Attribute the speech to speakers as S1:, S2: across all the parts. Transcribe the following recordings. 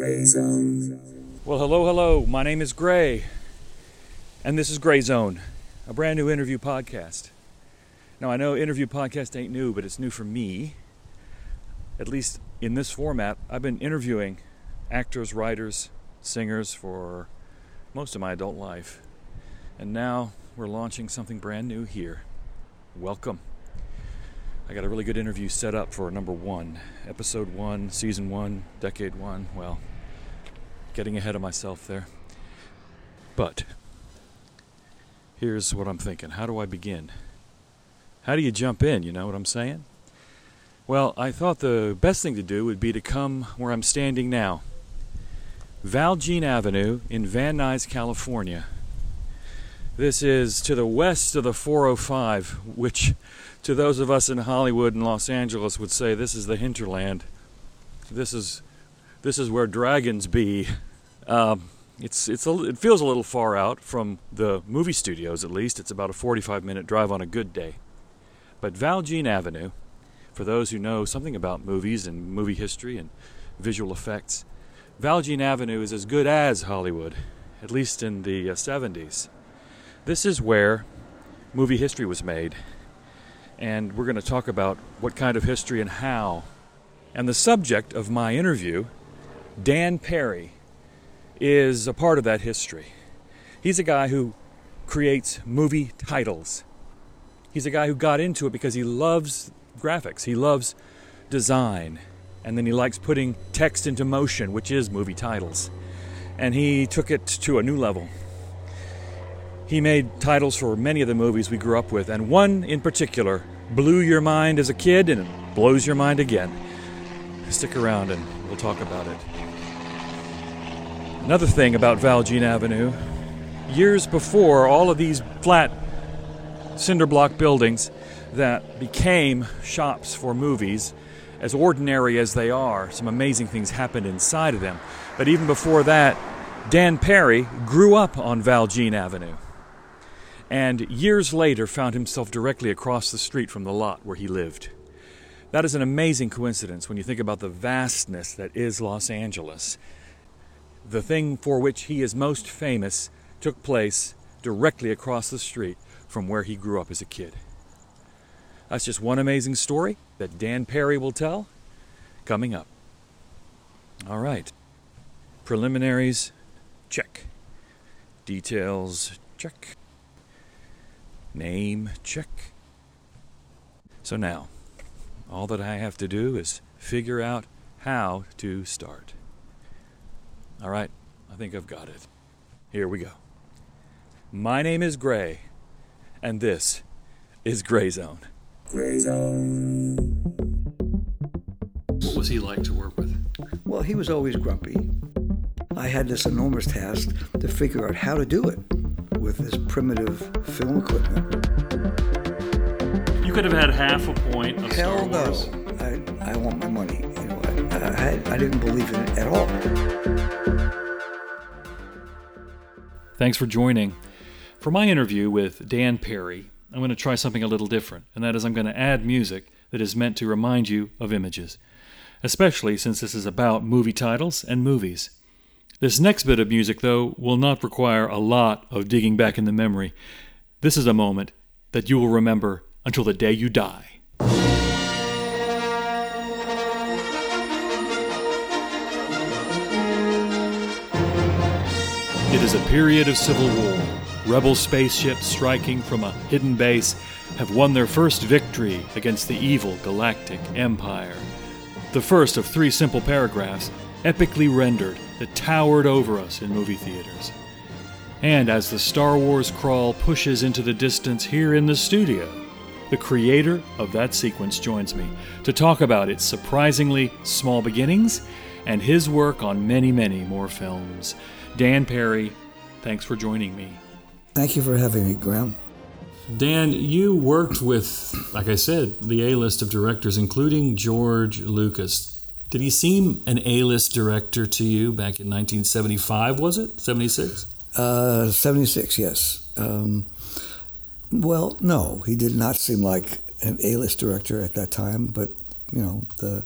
S1: Gray Zone.
S2: Well, hello, hello. My name is Gray, and this is Gray Zone, a brand new interview podcast. Now, I know interview podcast ain't new, but it's new for me. At least in this format, I've been interviewing actors, writers, singers for most of my adult life. And now we're launching something brand new here. Welcome. I got a really good interview set up for number one, episode one, season one, decade one. Well, getting ahead of myself there. But here's what I'm thinking how do I begin? How do you jump in? You know what I'm saying? Well, I thought the best thing to do would be to come where I'm standing now Valjean Avenue in Van Nuys, California. This is to the west of the 405, which to those of us in Hollywood and Los Angeles would say this is the hinterland. This is this is where dragons be. Um, it's it's a, it feels a little far out from the movie studios. At least it's about a 45 minute drive on a good day. But Valjean Avenue, for those who know something about movies and movie history and visual effects, Valjean Avenue is as good as Hollywood, at least in the uh, 70s. This is where movie history was made and we're going to talk about what kind of history and how. And the subject of my interview, Dan Perri, is a part of that history. He's a guy who creates movie titles. He's a guy who got into it because he loves graphics, he loves design, and then he likes putting text into motion, which is movie titles. And he took it to a new level. He made titles for many of the movies we grew up with, and one in particular blew your mind as a kid and it blows your mind again. Stick around and we'll talk about it. Another thing about Valjean Avenue years before all of these flat cinder block buildings that became shops for movies, as ordinary as they are, some amazing things happened inside of them. But even before that, Dan Perri grew up on Valjean Avenue and years later found himself directly across the street from the lot where he lived. That is an amazing coincidence when you think about the vastness that is Los Angeles. The thing for which he is most famous took place directly across the street from where he grew up as a kid. That's just one amazing story that Dan Perri will tell coming up. All right. Preliminaries, check. Details, check. Name check. So now, all that I have to do is figure out how to start. All right, I think I've got it. Here we go. My name is Gray, and this is Gray Zone.
S1: Gray Zone.
S2: What was he like to work with?
S3: Well, he was always grumpy. I had this enormous task to figure out how to do it with this primitive film equipment.
S2: You could have had half a point of
S3: Hell
S2: Star
S3: no.
S2: Wars.
S3: I, I want my money. You know, I, I, I didn't believe in it at all.
S2: Thanks for joining. For my interview with Dan Perri, I'm going to try something a little different, and that is I'm going to add music that is meant to remind you of images, especially since this is about movie titles and movies. This next bit of music, though, will not require a lot of digging back in the memory. This is a moment that you will remember until the day you die. It is a period of civil war. Rebel spaceships striking from a hidden base have won their first victory against the evil Galactic Empire. The first of three simple paragraphs, epically rendered, that towered over us in movie theaters. And as the Star Wars crawl pushes into the distance here in the studio, the creator of that sequence joins me to talk about its surprisingly small beginnings and his work on many, many more films. Dan Perri, thanks for joining me.
S3: Thank you for having me, Graham.
S2: Dan, you worked with, like I said, the A list of directors, including George Lucas. Did he seem an A list director to you back in 1975, was it? 76?
S3: Uh, 76, yes. Um, well, no, he did not seem like an A-list director at that time, but you know the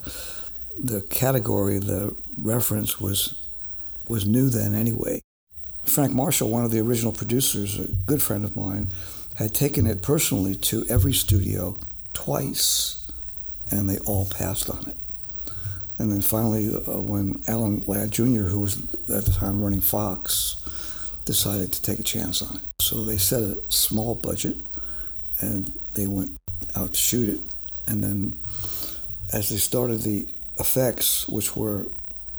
S3: the category, the reference was was new then anyway. Frank Marshall, one of the original producers, a good friend of mine, had taken it personally to every studio twice, and they all passed on it. And then finally, uh, when Alan Ladd Jr., who was at the time running Fox, decided to take a chance on it. So they set a small budget and they went out to shoot it. And then as they started the effects, which were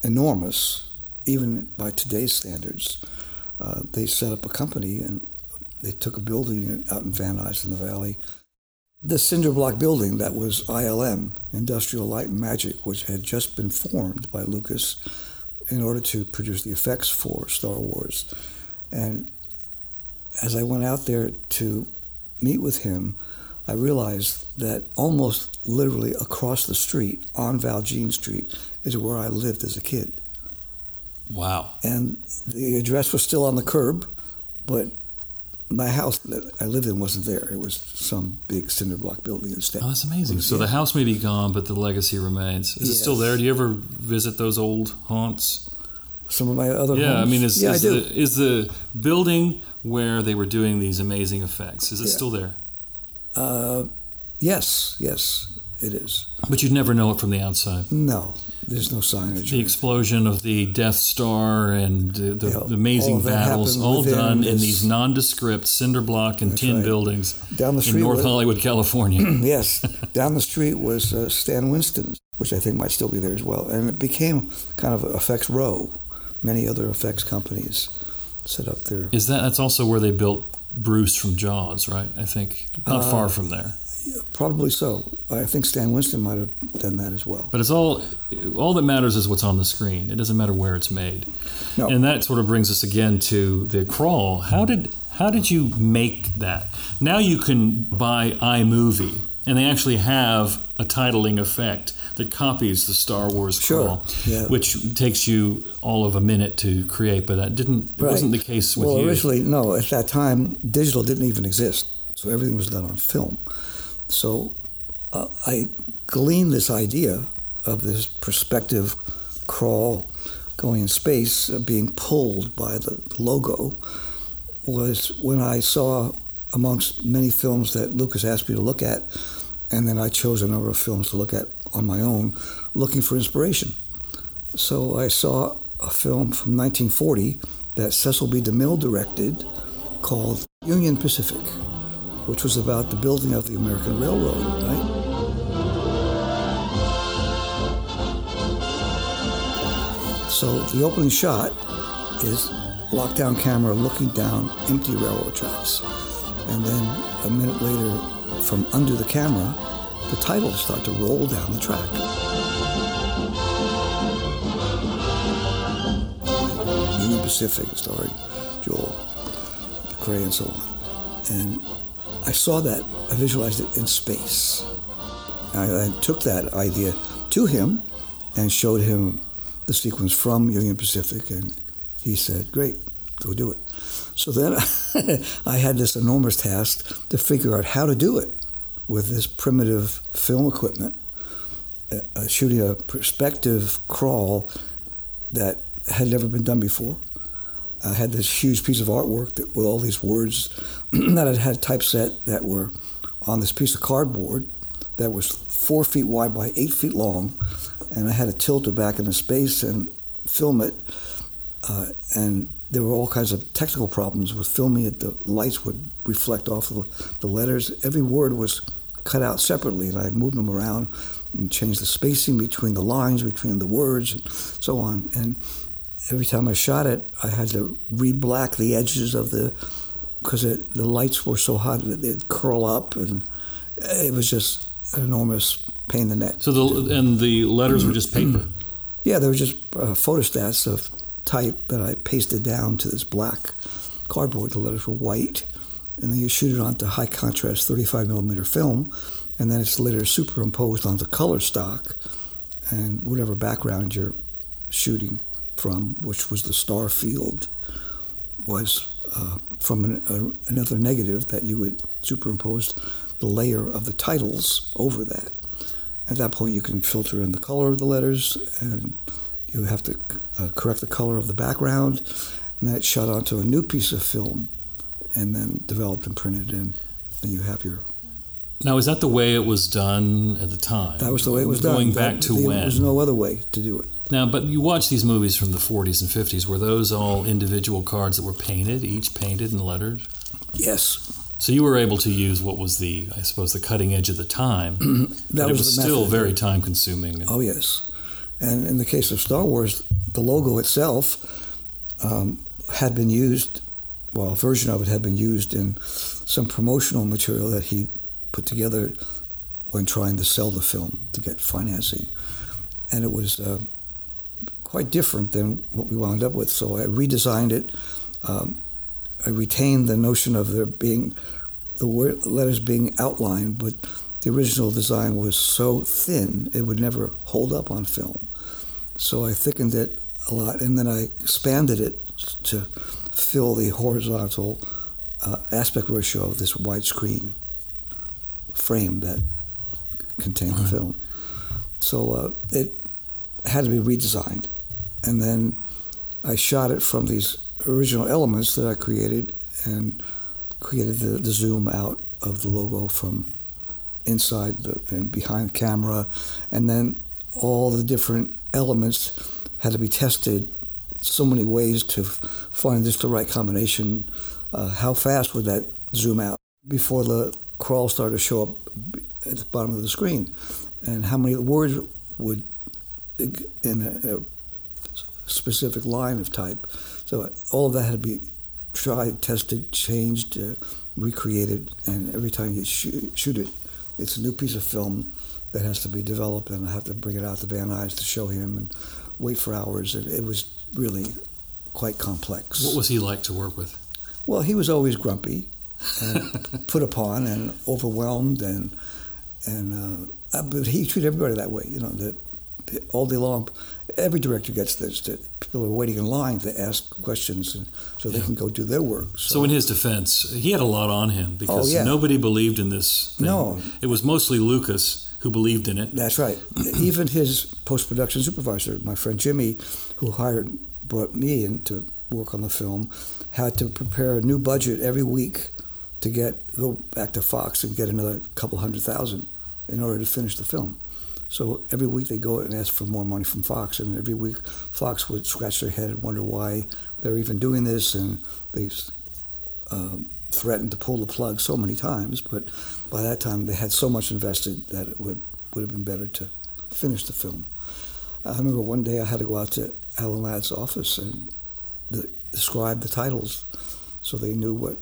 S3: enormous, even by today's standards, uh, they set up a company and they took a building out in Van Nuys in the Valley. The cinder block building that was ILM, Industrial Light and Magic, which had just been formed by Lucas in order to produce the effects for Star Wars. And as I went out there to meet with him, I realized that almost literally across the street on Valjean Street is where I lived as a kid.
S2: Wow.
S3: And the address was still on the curb, but my house that I lived in wasn't there. It was some big cinder block building instead.
S2: Oh, that's amazing. So
S3: Yeah.
S2: the house may be gone, but the legacy remains. Is it still there? Do you ever visit those old haunts?
S3: Some of my other
S2: Yeah, I mean, is,
S3: yeah,
S2: is,
S3: I do.
S2: The, is the building where they were doing these amazing effects, is it
S3: Yeah.
S2: still there?
S3: Uh, yes, yes, it is.
S2: But you'd never know it from the outside.
S3: No, there's no signage.
S2: The explosion of the Death Star and uh, the,
S3: Yeah,
S2: the amazing
S3: all
S2: battles, all done in these nondescript cinder block and tin
S3: right.
S2: buildings
S3: Down the street in
S2: North
S3: was-
S2: Hollywood, California.
S3: yes, down the street was uh, Stan Winston's, which I think might still be there as well, and it became kind of effects row. Many other effects companies set up there.
S2: Is that that's also where they built Bruce from Jaws, right? I think not
S3: Uh,
S2: far from there.
S3: Probably so. I think Stan Winston might have done that as well.
S2: But it's all all that matters is what's on the screen. It doesn't matter where it's made.
S3: No.
S2: And that sort of brings us again to the crawl. How did how did you make that? Now you can buy iMovie and they actually have a titling effect that copies the Star Wars
S3: Sure,
S2: crawl,
S3: yeah.
S2: which takes you all of a minute to create. But that didn't. It
S3: Right.
S2: wasn't the case with
S3: well,
S2: you.
S3: originally, no. At that time, digital didn't even exist, so everything was done on film. So uh, I gleaned this idea of this perspective crawl going in space uh, being pulled by the logo was when I saw amongst many films that Lucas asked me to look at, and then I chose a number of films to look at on my own, looking for inspiration. So I saw a film from 1940 that Cecil B. DeMille directed called Union Pacific, which was about the building of the American Railroad, right? So the opening shot is lockdown camera looking down empty railroad tracks. And then a minute later, from under the camera, the titles start to roll down the track. Union Pacific starring Joel McCrea and so on. And I saw that, I visualized it in space. I, I took that idea to him and showed him the sequence from Union Pacific, and he said, Great, go do it. So then I had this enormous task to figure out how to do it with this primitive film equipment, uh, shooting a perspective crawl that had never been done before. I had this huge piece of artwork that, with all these words that I had typeset that were on this piece of cardboard that was four feet wide by eight feet long, and I had to tilt it back into space and film it. Uh, and there were all kinds of technical problems with filming it. The lights would reflect off of the, letters. Every word was cut out separately, and I moved them around and changed the spacing between the lines, between the words, and so on. And every time I shot it, I had to re-black the edges of the because the lights were so hot that they'd curl up, and it was just an enormous pain in the neck.
S2: so the and the letters were just paper.
S3: Yeah, they were just uh, photostats of type that I pasted down to this black cardboard. The letters were white, and then you shoot it onto high contrast 35 millimeter film, and then it's later superimposed onto color stock, and whatever background you're shooting from, which was the star field, was uh, from an, a, another negative that you would superimpose the layer of the titles over that. At that point, you can filter in the color of the letters, and You have to uh, correct the color of the background, and that's shot onto a new piece of film, and then developed and printed, and then you have your.
S2: Now, is that the way it was done at the time?
S3: That was the way it was
S2: Going
S3: done.
S2: Going back to
S3: there
S2: when?
S3: There was no other way to do it.
S2: Now, but you watch these movies from the 40s and 50s. Were those all individual cards that were painted, each painted and lettered?
S3: Yes,
S2: So you were able to use what was the, I suppose, the cutting edge of the time.
S3: that
S2: but it
S3: was,
S2: was still very time consuming.
S3: Oh yes, and in the case of Star Wars, the logo itself um, had been used. Well, a version of it had been used in some promotional material that he put together when trying to sell the film to get financing, and it was uh, quite different than what we wound up with. So I redesigned it. Um, I retained the notion of there being the word, letters being outlined, but the original design was so thin it would never hold up on film. So I thickened it a lot, and then I expanded it to fill the horizontal uh, aspect ratio of this widescreen frame that contained the film. So uh, it had to be redesigned, and then I shot it from these original elements that I created and created the, the zoom out of the logo from inside the, and behind the camera, and then all the different elements had to be tested so many ways to find just the right combination. Uh, how fast would that zoom out before the crawl started to show up at the bottom of the screen, and how many words would in a specific line of type. So all of that had to be tried, tested, changed, uh, recreated, and every time you shoot, shoot it, it's a new piece of film that has to be developed, and I have to bring it out to Van Nuys to show him and wait for hours. And it was really quite complex.
S2: What was he like to work with?
S3: Well, he was always grumpy, and put upon, and overwhelmed, and and uh, but he treated everybody that way. You know that all day long, every director gets this. That people are waiting in line to ask questions, and so they
S2: Yeah.
S3: can go do their work.
S2: So, in his defense, he had a lot on him oh, because
S3: Oh, yeah.
S2: nobody believed in this. Thing.
S3: No.
S2: It was mostly Lucas who believed in it.
S3: That's right. Even his post production supervisor, my friend Jimmy, who hired brought me in to work on the film, had to prepare a new budget every week to get go back to Fox and get another couple hundred thousand in order to finish the film. So every week they go and ask for more money from Fox, and every week Fox would scratch their head and wonder why they're even doing this, and they uh, threatened to pull the plug so many times. But by that time, they had so much invested that it would would have been better to finish the film. I remember one day I had to go out to Alan Ladd's office and the, describe the titles, so they knew what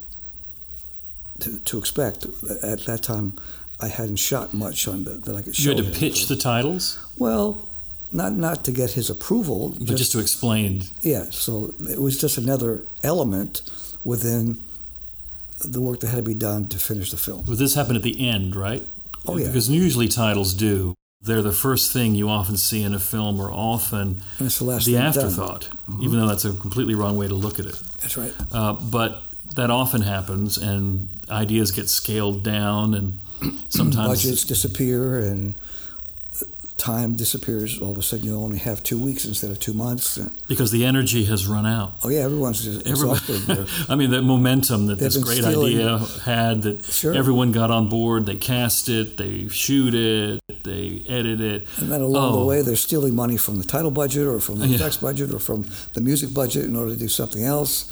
S3: to, to expect. At that time, I hadn't shot much on the, that I could show.
S2: You had to pitch the titles,
S3: Well, not not to get his approval,
S2: but just to explain.
S3: yeah. So it was just another element within the work that had to be done to finish the film.
S2: Well, this happened at the end, right?
S3: Oh, yeah.
S2: Because usually titles do. They're the first thing you often see in a film, or often
S3: the
S2: the afterthought, even though that's a completely wrong way to look at it.
S3: That's right.
S2: Uh, but that often happens, and ideas get scaled down, and sometimes
S3: budgets disappear and uh, time disappears. All of a sudden, you only have two weeks instead of two months.
S2: Because the energy has run out.
S3: oh yeah, everyone's just exhausted.
S2: Everybody, I mean, that momentum that this great idea had, that
S3: Sure.
S2: everyone got on board, they cast it, they shoot it, they edit it.
S3: And then along
S2: Oh.
S3: the way, they're stealing money from the title budget or from the
S2: Yeah.
S3: effects budget or from the music budget in order to do something else.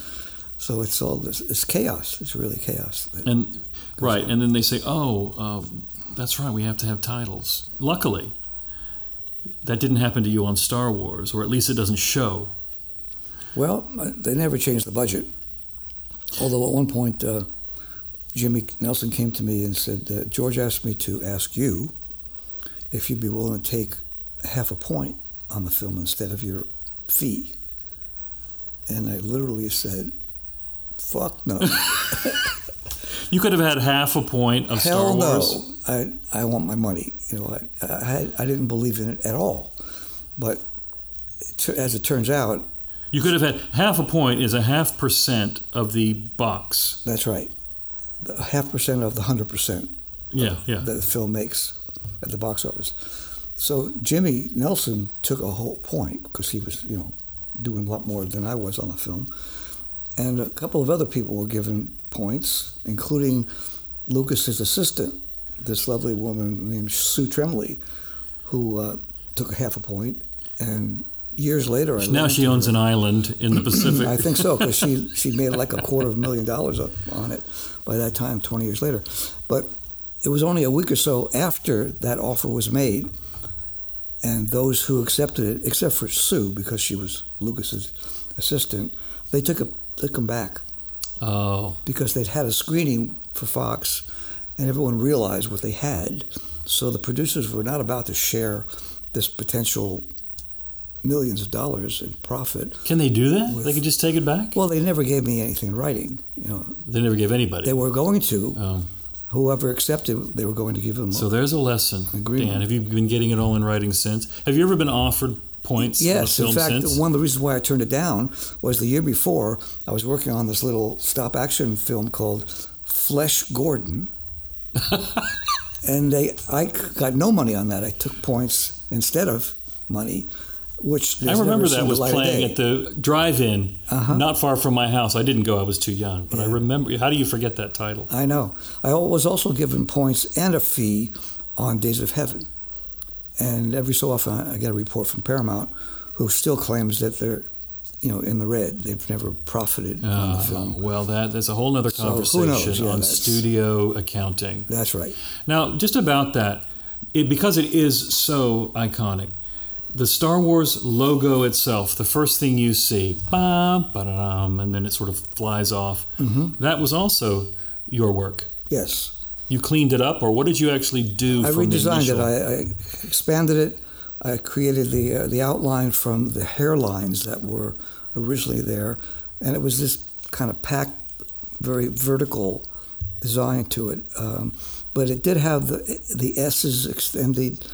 S3: So it's all this. It's chaos. It's really chaos.
S2: And right, and then they say, "Oh, uh, that's right. We have to have titles." Luckily, that didn't happen to you on Star Wars, or at least it doesn't show.
S3: Well, uh, they never changed the budget. Although at one point, uh, Jimmy Nelson came to me and said, uh, George asked me to ask you if you'd be willing to take half a point on the film instead of your fee. And I literally said, fuck no.
S2: You could have had half a point of
S3: Hell
S2: Star Wars.
S3: no. I, I want my money. You know, I, I, I didn't believe in it at all. But as it turns out,
S2: You could have had half a point is a half percent of the box.
S3: that's right. A half percent of the hundred percent
S2: Yeah, yeah.
S3: that the film makes at the box office. So Jimmy Nelson took a whole point because he was, you know, doing a lot more than I was on the film, and a couple of other people were given points, including Lucas's assistant, this lovely woman named Sue Tremley, who uh, took a half a point, and years later, I
S2: Now she owns
S3: her-
S2: an island in the Pacific.
S3: I think so because she she made like a quarter of a million dollars up on it by that time, 20 years later. But it was only a week or so after that offer was made, and those who accepted it, except for Sue because she was Lucas's assistant, they took it took them back
S2: Oh,
S3: because they'd had a screening for Fox, and everyone realized what they had. So the producers were not about to share this potential millions of dollars in profit.
S2: can they do that?
S3: With-
S2: they could just take it back.
S3: Well, they never gave me anything in writing. You know,
S2: They never gave anybody.
S3: they were going to.
S2: oh.
S3: Whoever accepted, they were going to give them.
S2: So there's a lesson,
S3: Agreement.
S2: Dan. Have you been getting it all in writing since? Have you ever been offered points
S3: yes, in fact, one of the reasons why I turned it down was the year before I was working on this little stop action film called Flesh Gordon, and they I got no money on that. I took points instead of money, which
S2: I remember that was playing at the drive-in,
S3: Uh-huh.
S2: not far from my house. I didn't go; I was too young. But I remember. How do you forget that title?
S3: I know. I was also given points and a fee on Days of Heaven. And every so often I get a report from Paramount who still claims that they're, you know, in the red. They've never profited on the
S2: Uh,
S3: film.
S2: well, that that's a whole other conversation
S3: knows? Yeah,
S2: on studio accounting.
S3: That's right.
S2: Now, just about that, it, because it is so iconic, the Star Wars logo itself, the first thing you see, bam, and then it sort of flies off.
S3: hmm
S2: That was also your work.
S3: Yes.
S2: You cleaned it up, or what did you actually do?
S3: I redesigned it. I, I expanded it. I created the uh, the outline from the hairlines that were originally there, and it was this kind of packed, very vertical design to it. Um, but it did have the the S's extended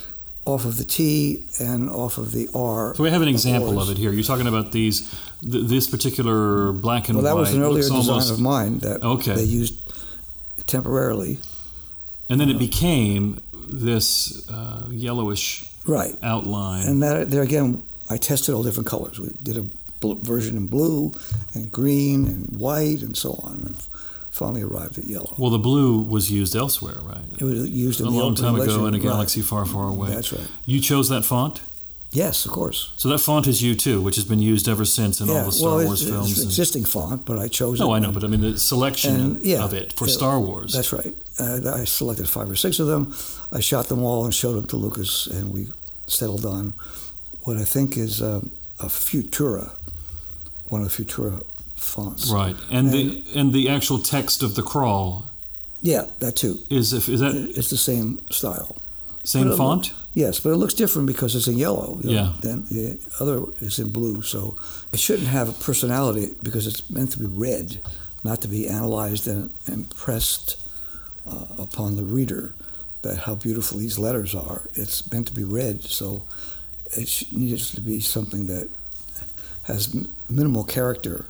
S3: off of the T and off of the R.
S2: So we have an example of it here. You're talking about these, th- this particular black and white.
S3: Well, that was an earlier design
S2: almost,
S3: of mine that
S2: Okay.
S3: they used temporarily.
S2: And then it became this uh, yellowish
S3: Right.
S2: outline.
S3: And that there again, I tested all different colors. We did a bl- version in blue and green and white and so on, and finally arrived at yellow.
S2: well, the blue was used elsewhere, right?
S3: It was used in
S2: a
S3: the
S2: long time ago in a
S3: Right.
S2: galaxy far, far away.
S3: That's right.
S2: You chose that font,
S3: Yes, of course.
S2: so that font is you too, which has been used ever since in
S3: yeah.
S2: all the Star
S3: well,
S2: Wars films.
S3: it's
S2: and-
S3: existing font, but I chose it.
S2: no, I know, but I mean the selection
S3: And, yeah,
S2: of it for
S3: yeah,
S2: Star Wars.
S3: That's right. Uh, I selected five or six of them. I shot them all and showed them to Lucas, and we settled on what I think is um, a Futura, one of the Futura fonts.
S2: right, and, the and the actual text of the crawl
S3: Yeah, that too.
S2: is if is that
S3: It's the same style.
S2: same
S3: but it
S2: font?
S3: Yes, but it looks different because it's in yellow. you know,
S2: Yeah.
S3: Then the other is in blue, so it shouldn't have a personality because it's meant to be read, not to be analyzed and impressed uh, upon the reader that how beautiful these letters are. It's meant to be read, so it needs to be something that has m- minimal character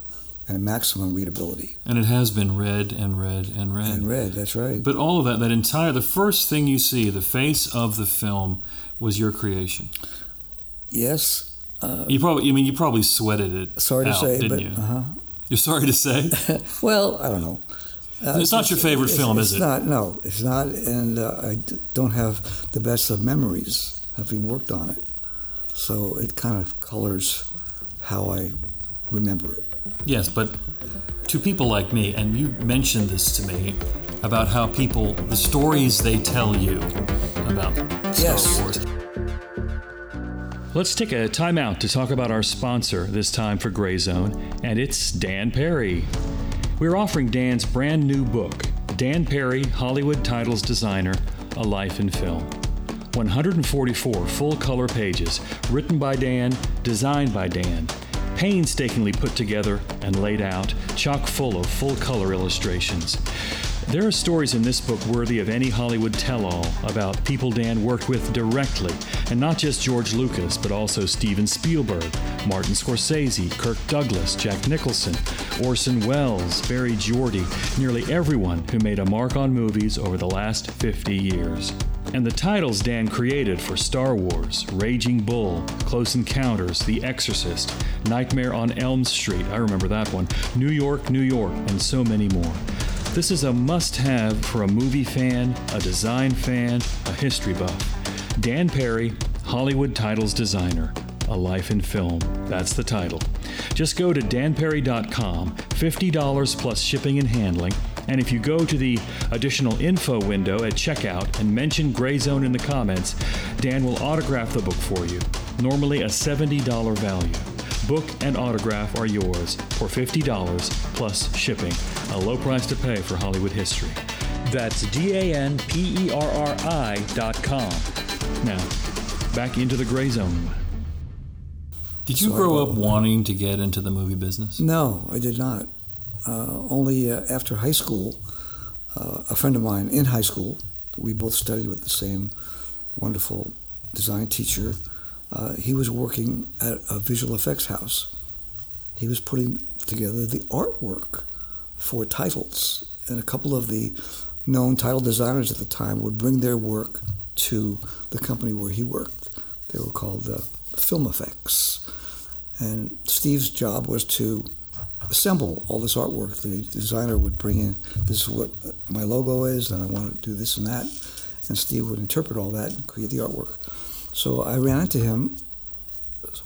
S3: and maximum readability.
S2: And it has been read and read and read.
S3: And read, that's right.
S2: But all of that, that entire, the first thing you see, the face of the film, was your creation.
S3: yes, uh,
S2: You probably, I mean, you probably sweated it.
S3: sorry to say,
S2: didn't
S3: but
S2: you?
S3: uh-huh.
S2: You're sorry to say.
S3: well, I don't know. Uh,
S2: It's not your favorite
S3: it's-
S2: film,
S3: it's
S2: is it?
S3: not. No, it's not, and uh, I d- don't have the best of memories having worked on it. So it kind of colors how I remember it.
S2: yes, but to people like me, and you mentioned this to me about how people, the stories they tell you about Star
S3: Yes.
S2: Wars. Let's take a time out to talk about our sponsor this time for Gray Zone, and it's Dan Perri. We're offering Dan's brand new book, Dan Perri, Hollywood Titles Designer A Life in Film. 144 full color pages, written by Dan, designed by Dan, painstakingly put together and laid out, chock full of full color illustrations. There are stories in this book worthy of any Hollywood tell all about people Dan worked with directly, and not just George Lucas, but also Steven Spielberg, Martin Scorsese, Kirk Douglas, Jack Nicholson, Orson Welles, Barry Jordy, nearly everyone who made a mark on movies over the last 50 years.
S4: And the titles Dan created for Star Wars, Raging Bull, Close Encounters, The Exorcist, Nightmare on Elm Street, I remember that one, New York, New York, and so many more. This is a must have for a movie fan, a design fan, a history buff. Dan Perri, Hollywood Titles Designer. A Life in Film. That's the title. Just go to danperri.com, $50 plus shipping and handling. And if you go to the additional info window at checkout and mention Gray Zone in the comments, Dan will autograph the book for you. Normally a $70 value. Book and autograph are yours for $50 plus shipping. A low price to pay for Hollywood history. That's D A N P E R R I dot com. Now, back into the Gray Zone.
S2: Did you
S3: So
S2: grow
S3: bought
S2: up wanting to get into the movie business?
S3: No, I did not. Uh, only uh, after high school, uh, a friend of mine in high school, we both studied with the same wonderful design teacher. He was working at a visual effects house. He was putting together the artwork for titles, and a couple of the known title designers at the time would bring their work to the company where he worked. They were called uh, Film Effects. And Steve's job was to assemble all this artwork. The designer would bring in, this is what my logo is, and I want to do this and that. And Steve would interpret all that and create the artwork. So I ran into him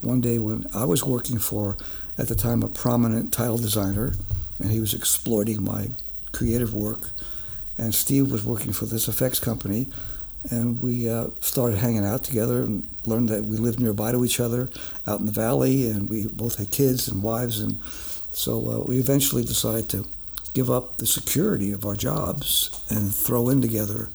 S3: one day when I was working for, at the time, a prominent tile designer, and he was exploiting my creative work. And Steve was working for this effects company, and we uh, started hanging out together and learned that we lived nearby to each other out in the valley, and we both had kids and wives, and so uh, we eventually decided to give up the security of our jobs and throw in together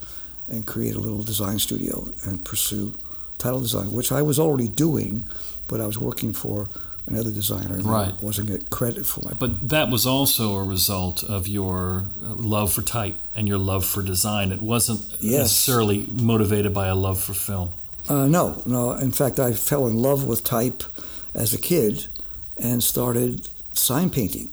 S3: and create a little design studio and pursue title design, which I was already doing, but I was working for another designer and
S2: Right.
S3: Wasn't getting credit for it.
S2: But that was also a result of your uh, love for type and your love for design. It wasn't
S3: Yes.
S2: necessarily motivated by a love for film.
S3: Uh, no, no. In fact, I fell in love with type as a kid and started sign painting.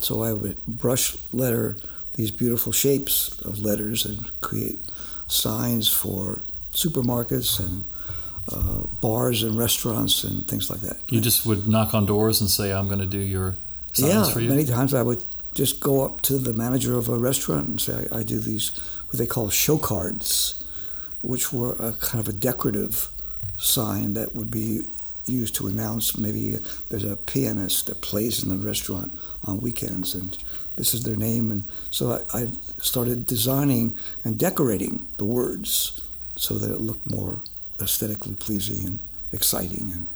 S3: So I would brush letter these beautiful shapes of letters and create signs for supermarkets and uh, bars and restaurants and things like that.
S2: You just would knock on doors and say, "I'm going to do your signs
S3: yeah,
S2: for you."
S3: many times I would just go up to the manager of a restaurant and say, I, I do these, what they call show cards, which were a kind of a decorative sign that would be used to announce maybe there's a pianist that plays in the restaurant on weekends and this is their name. And so I, I started designing and decorating the words so that it looked more aesthetically pleasing and exciting. And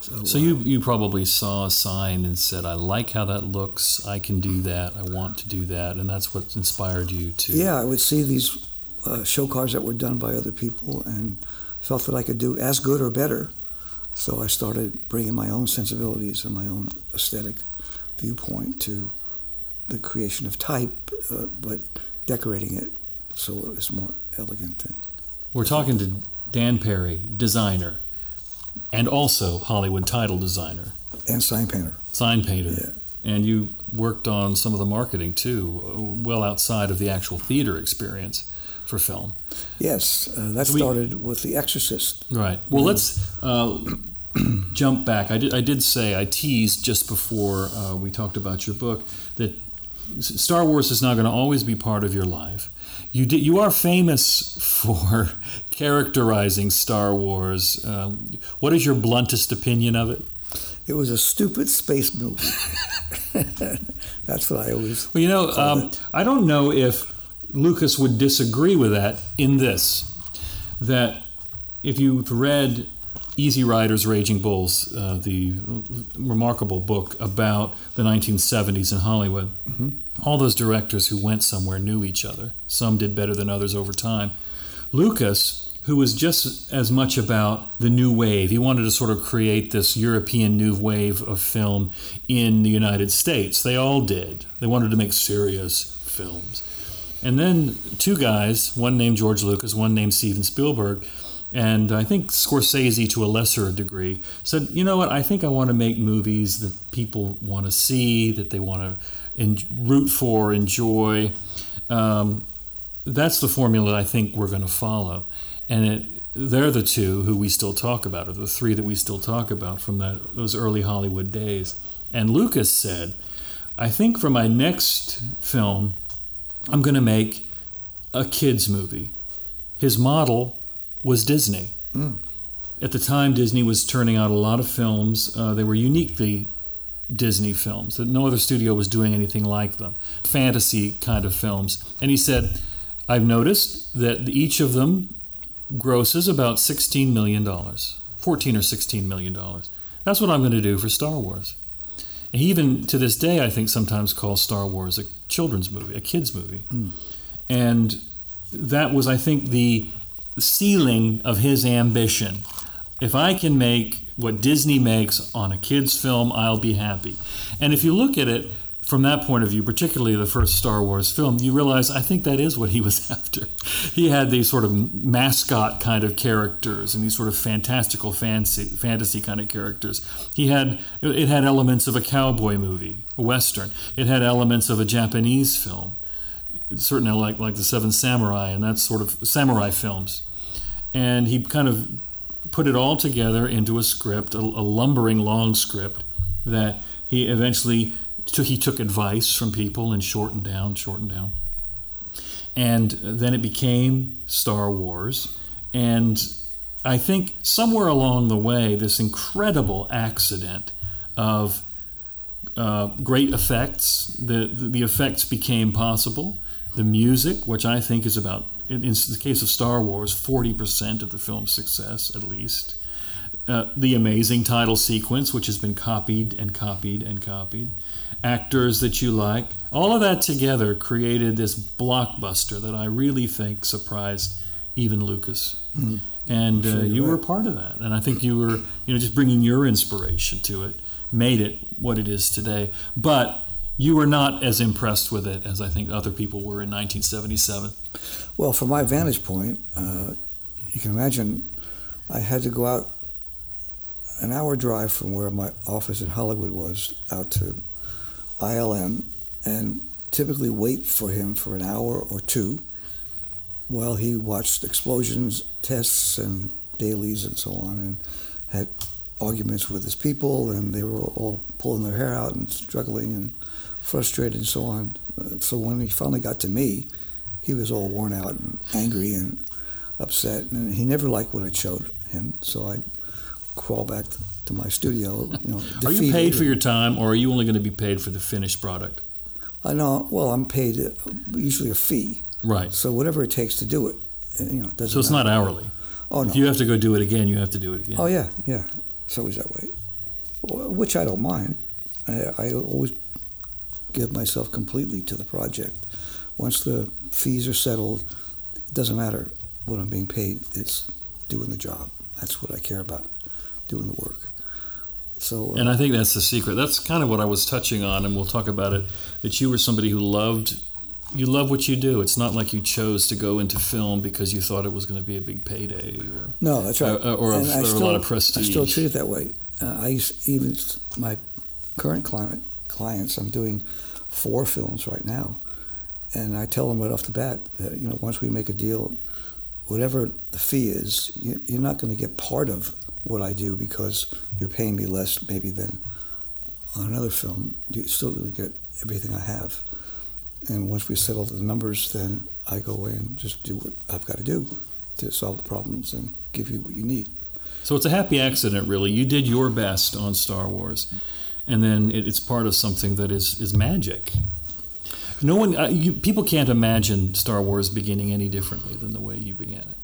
S3: so,
S2: So you you probably saw a sign and said, "I like how that looks. I can do that. I want to do that," and that's what inspired you to.
S3: Yeah, I would see these uh, show cars that were done by other people and felt that I could do as good or better. So I started bringing my own sensibilities and my own aesthetic viewpoint to the creation of type, uh, but decorating it so it was more elegant. And,
S2: We're talking to Dan Perri, designer, and also Hollywood title designer,
S3: and sign painter.
S2: sign painter.
S3: Yeah.
S2: And you worked on some of the marketing too, well outside of the actual theater experience for film.
S3: Yes, uh, that
S2: We-
S3: started with The Exorcist.
S2: Right. Well, let's uh, jump back. I did, I did say, I teased just before uh, we talked about your book that Star Wars is not going to always be part of your life. You, did, you are famous for characterizing Star Wars. Um, what is your bluntest opinion of it?
S3: It was a stupid space movie. That's what I always.
S2: Well, you know, um, I don't know if Lucas would disagree with that in this that if you've read Easy Riders, Raging Bulls, uh, the remarkable book about the 1970s in Hollywood, all those directors who went somewhere knew each other. Some did better than others over time. Lucas, who was just as much about the new wave, he wanted to sort of create this European new wave of film in the United States. They all did. They wanted to make serious films. And then two guys, one named George Lucas, one named Steven Spielberg, and I think Scorsese to a lesser degree, said, you know what, I think I want to make movies that people want to see, that they want to root for, enjoy. Um, that's the formula I think we're going to follow. And it, they're the two who we still talk about, or the three that we still talk about from that, those early Hollywood days. And Lucas said, I think for my next film, I'm going to make a kids' movie. His model was Disney.
S3: Mm.
S2: At the time, Disney was turning out a lot of films. Uh, they were uniquely Disney films, that no other studio was doing anything like them. Fantasy kind of films. And he said, I've noticed that each of them grosses about $16 million, 14 or $16 million. That's what I'm going to do for Star Wars. He even, to this day, I think sometimes calls Star Wars a children's movie, a kid's movie.
S3: Mm.
S2: And that was, I think, the ceiling of his ambition. If I can make what Disney makes on a kid's film, I'll be happy. And if you look at it from that point of view, particularly the first Star Wars film, you realize I think that is what he was after. He had these sort of mascot kind of characters and these sort of fantastical fancy, fantasy kind of characters. He had it had elements of a cowboy movie, a western. It had elements of a Japanese film, certainly like like the Seven Samurai and that sort of samurai films. And he kind of put it all together into a script, a, a lumbering long script that he eventually he took advice from people and shortened down, shortened down. And then it became Star Wars. And I think somewhere along the way, this incredible accident of uh, great effects, the, the effects became possible. The music, which I think is about, in, the case of Star Wars, 40% of the film's success at least. Uh, the amazing title sequence, which has been copied and copied and copied actors that you like. All of that together created this blockbuster that I really think surprised even Lucas.
S3: Mm.
S2: And uh,
S3: Sure
S2: you
S3: you're
S2: were
S3: right.
S2: part of that. And I think you were, you know, just bringing your inspiration to it made it what it is today. But you were not as impressed with it as I think other people were in 1977.
S3: Well, from my vantage point, uh, you can imagine I had to go out an hour drive from where my office in Hollywood was out to ILM and typically wait for him for an hour or two while he watched explosions, tests, and dailies and so on, and had arguments with his people, and they were all pulling their hair out and struggling and frustrated and so on. So when he finally got to me, he was all worn out and angry and upset, and he never liked what I showed him. So I'd crawl back to my studio. You know,
S2: Are you paid for your time or are you only going to be paid for the finished product?
S3: I know. Well, I'm paid uh, usually a fee,
S2: Right.
S3: so whatever it takes to do it. uh, You know, it doesn't.
S2: So it's
S3: matter.
S2: not hourly.
S3: Oh no.
S2: If you have to go do it again, you have to do it again.
S3: Oh yeah, yeah. It's always that way, which I don't mind. I, I always give myself completely to the project. Once the fees are settled, it doesn't matter what I'm being paid. It's doing the job. That's what I care about, doing the work. So uh,
S2: And I think that's the secret. That's kind of what I was touching on, and we'll talk about it. That you were somebody who loved, you love what you do. It's not like you chose to go into film because you thought it was going to be a big payday or
S3: no, that's right.
S2: uh, or a- or a lot of prestige.
S3: I still treat it that way. Uh, I used, even my current client clients. I'm doing four films right now, and I tell them right off the bat that you know once we make a deal, whatever the fee is, you, you're not going to get part of what I do because you're paying me less maybe than on another film. You're still get everything I have. And once we settle the numbers, then I go away and just do what I've got to do to solve the problems and give you what you need.
S2: So it's a happy accident, really. You did your best on Star Wars, and then it, it's part of something that is is magic. No one, uh, you, people can't imagine Star Wars beginning any differently than the way you began it.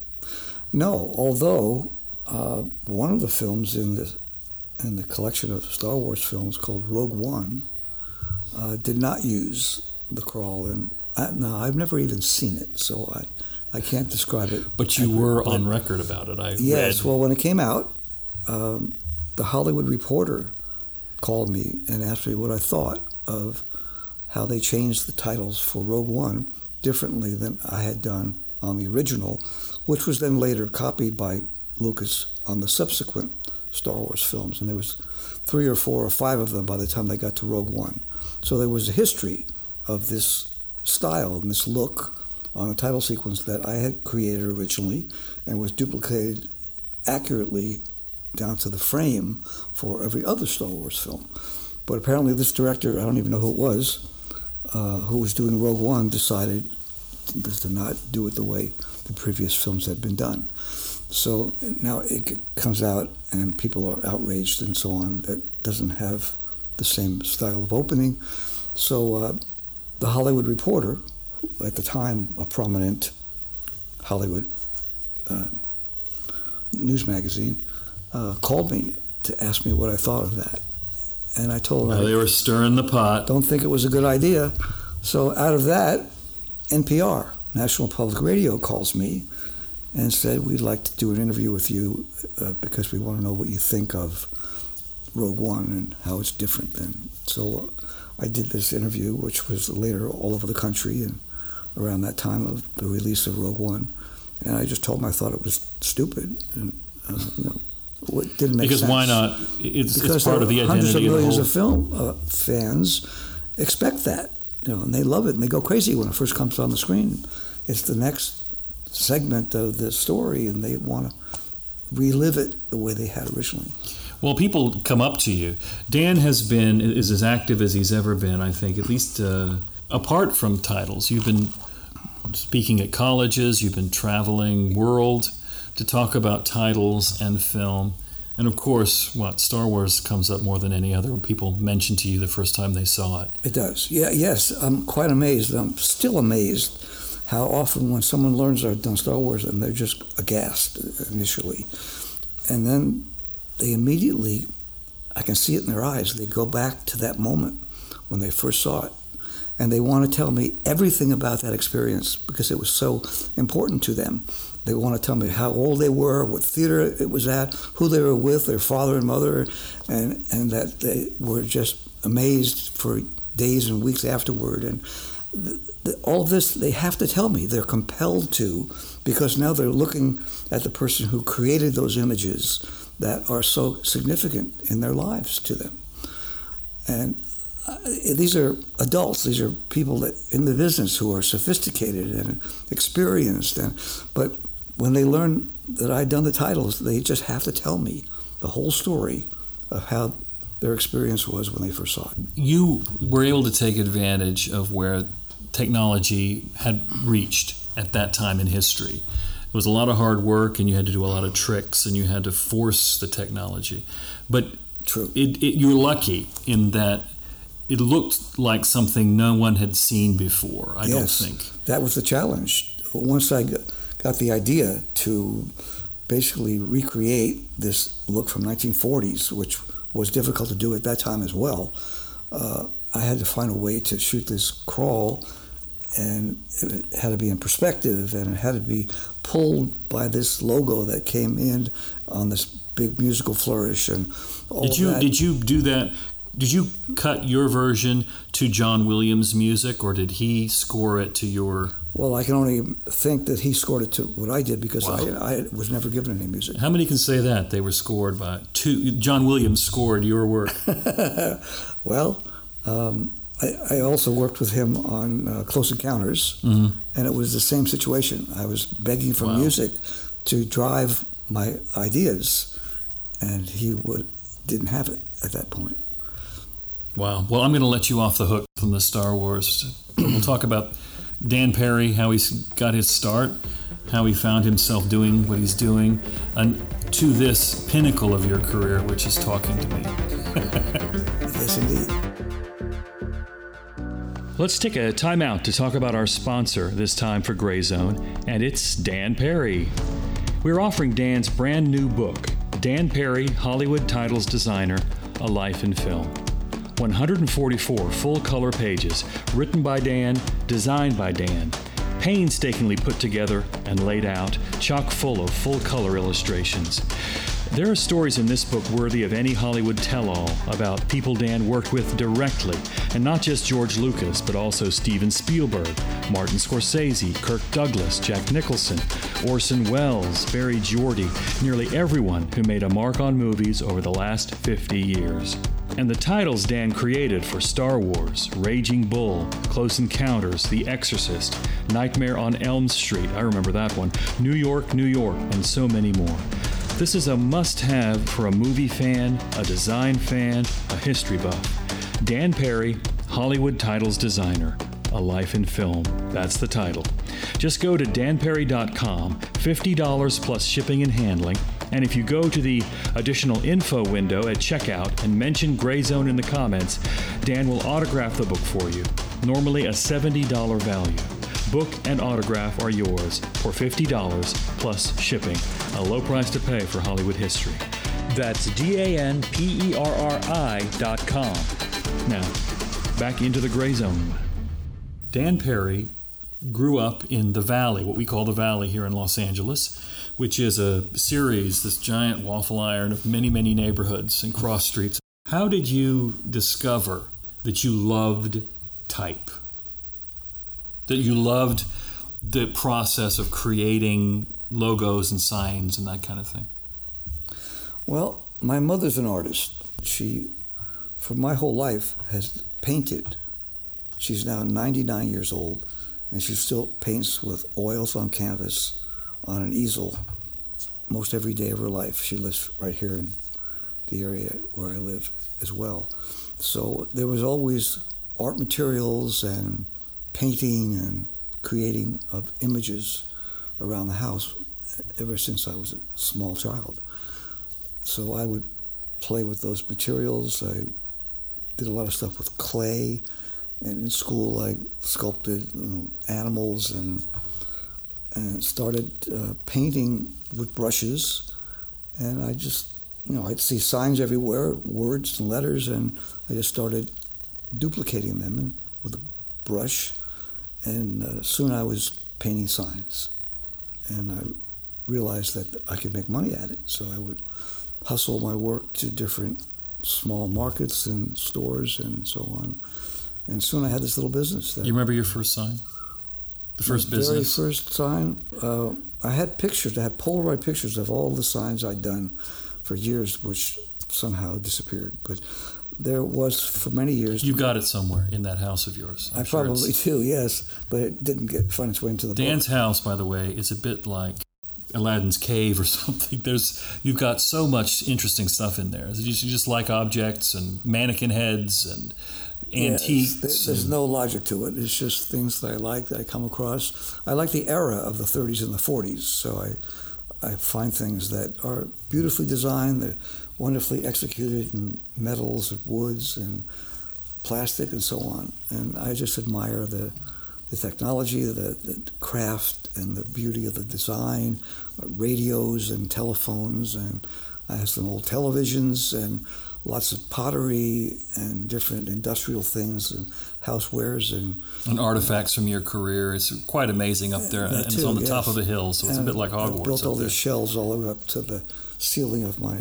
S3: No, although uh, one of the films in the in the collection of Star Wars films called Rogue One uh, did not use the crawl, and I, no, I've never even seen it, so I, I can't describe it.
S2: But you were
S3: But-
S2: on record about it. I
S3: Yes,
S2: read.
S3: well, when it came out, um, the Hollywood Reporter called me and asked me what I thought of how they changed the titles for Rogue One differently than I had done on the original, which was then later copied by Lucas on the subsequent Star Wars films. And there was three or four or five of them by the time they got to Rogue One. So there was a history of this style and this look on a title sequence that I had created originally and was duplicated accurately down to the frame for every other Star Wars film. But apparently, this director, I don't even know who it was, uh, who was doing Rogue One, decided to not do it the way the previous films had been done. So now it comes out, and people are outraged and so on. That doesn't have the same style of opening. So uh, the Hollywood Reporter, at the time a prominent Hollywood uh, news magazine, uh, called me to ask me what I thought of that. And I told
S2: them. they were stirring the pot.
S3: Don't think it was a good idea. So out of that, NPR, National Public Radio, calls me and said, We'd like to do an interview with you uh, because we want to know what you think of Rogue One and how it's different than. So uh, I did this interview, which was later all over the country and around that time of the release of Rogue One. And I just told him I thought it was stupid. And, uh, you know, it didn't make
S2: because
S3: sense.
S2: why not? It's,
S3: because
S2: it's part of the
S3: hundreds of millions
S2: of,
S3: of film uh, fans expect that, you know, and they love it and they go crazy when it first comes on the screen. It's the next segment of the story, and they want to relive it the way they had originally.
S2: Well, people come up to you. Dan has been is as active as he's ever been. I think, at least uh, apart from titles, you've been speaking at colleges. You've been traveling world to talk about titles and film. And of course, what Star Wars comes up more than any other. People mention to you the first time they saw it.
S3: It does. Yeah. Yes. I'm quite amazed. I'm still amazed how often when someone learns I've done Star Wars and they're just aghast initially, and then they immediately, I can see it in their eyes. They go back to that moment when they first saw it, and they want to tell me everything about that experience because it was so important to them. They want to tell me how old they were, what theater it was at, who they were with, their father and mother, and and that they were just amazed for days and weeks afterward. And the, the, all this they have to tell me. They're compelled to because now they're looking at the person who created those images that are so significant in their lives to them. And uh, these are adults. These are people that in the business who are sophisticated and experienced. And but when they learn that I'd done the titles, they just have to tell me the whole story of how their experience was when they first saw it.
S2: You were able to take advantage of where technology had reached at that time in history. It was a lot of hard work, and you had to do a lot of tricks, and you had to force the technology. But
S3: True.
S2: It, it, you're lucky in that it looked like something no one had seen before. I
S3: yes,
S2: don't think
S3: that was the challenge. Once I got the idea to basically recreate this look from 1940s, which was difficult to do at that time as well. Uh, I had to find a way to shoot this crawl and it had to be in perspective and it had to be pulled by this logo that came in on this big musical flourish and all
S2: did you
S3: that.
S2: did you do that did you cut your version to John Williams music or did he score it to your
S3: well I can only think that he scored it to what I did because
S2: Wow.
S3: I, I was never given any music
S2: how many can say that they were scored by two John Williams scored your work
S3: well um, I, I also worked with him on uh, Close Encounters
S2: Mhm.
S3: and it was the same situation I was begging for
S2: Wow.
S3: music to drive my ideas and he would didn't have it at that point
S2: Wow. Well, I'm going to let you off the hook from the Star Wars. we'll talk about Dan Perri, how he's got his start, how he found himself doing what he's doing, and to this pinnacle of your career, which is talking to me.
S3: yes indeed
S4: Let's take a time out to talk about our sponsor, this time for Gray Zone, and it's Dan Perri. We're offering Dan's brand new book, Dan Perri, Hollywood Titles Designer A Life in Film. 144 full color pages, written by Dan, designed by Dan, painstakingly put together and laid out, chock full of full color illustrations. There are stories in this book worthy of any Hollywood tell all about people Dan worked with directly, and not just George Lucas, but also Steven Spielberg, Martin Scorsese, Kirk Douglas, Jack Nicholson, Orson Welles, Barry Jordy, nearly everyone who made a mark on movies over the last 50 years. And the titles Dan created for Star Wars, Raging Bull, Close Encounters, The Exorcist, Nightmare on Elm Street, I remember that one, New York, New York, and so many more. This is a must have for a movie fan, a design fan, a history buff. Dan Perri, Hollywood Titles Designer. A Life in Film. That's the title. Just go to danperri.com, $50 plus shipping and handling. And if you go to the additional info window at checkout and mention Gray Zone in the comments, Dan will autograph the book for you. Normally a $70 value. Book and autograph are yours for $50 plus shipping, a low price to pay for Hollywood history. That's D A N P E R R I dot com. Now, back into the gray zone.
S2: Dan Perri grew up in the Valley, what we call the Valley here in Los Angeles, which is a series, this giant waffle iron of many, many neighborhoods and cross streets. How did you discover that you loved type? That you loved the process of creating logos and signs and that kind of thing?
S3: Well, my mother's an artist. She, for my whole life, has painted. She's now 99 years old, and she still paints with oils on canvas on an easel most every day of her life. She lives right here in the area where I live as well. So there was always art materials and painting and creating of images around the house ever since I was a small child. So I would play with those materials. I did a lot of stuff with clay, and in school I sculpted you know, animals and and started uh, painting with brushes. And I just, you know, I'd see signs everywhere, words and letters, and I just started duplicating them with a brush. And uh, soon I was painting signs, and I realized that I could make money at it. So I would hustle my work to different small markets and stores and so on. And soon I had this little business. That
S2: You remember your first sign? The first
S3: the
S2: business?
S3: very first sign, uh, I had pictures. I had Polaroid pictures of all the signs I'd done for years, which somehow disappeared. But there was for many years.
S2: You got it somewhere in that house of yours. I'm
S3: I
S2: sure
S3: probably do, yes, but it didn't get find its way into the
S2: Dan's
S3: book.
S2: house, by the way, is a bit like Aladdin's cave or something. There's you've got so much interesting stuff in there. You just, you just like objects and mannequin heads and antiques.
S3: there- there's
S2: and-
S3: no logic to it. It's just things that I like that I come across. I like the era of the 30s and the 40s, so I I find things that are beautifully designed, they're wonderfully executed in metals, and woods, and plastic, and so on. And I just admire the the technology, the, the craft, and the beauty of the design, uh, radios and telephones, and I have some old televisions and lots of pottery and different industrial things and housewares and
S2: and artifacts from your career. It's quite amazing up there, and
S3: that
S2: it's on the top of a hill, so it's a bit like
S3: I
S2: Hogwarts.
S3: built all these shelves all the way up to the ceiling of my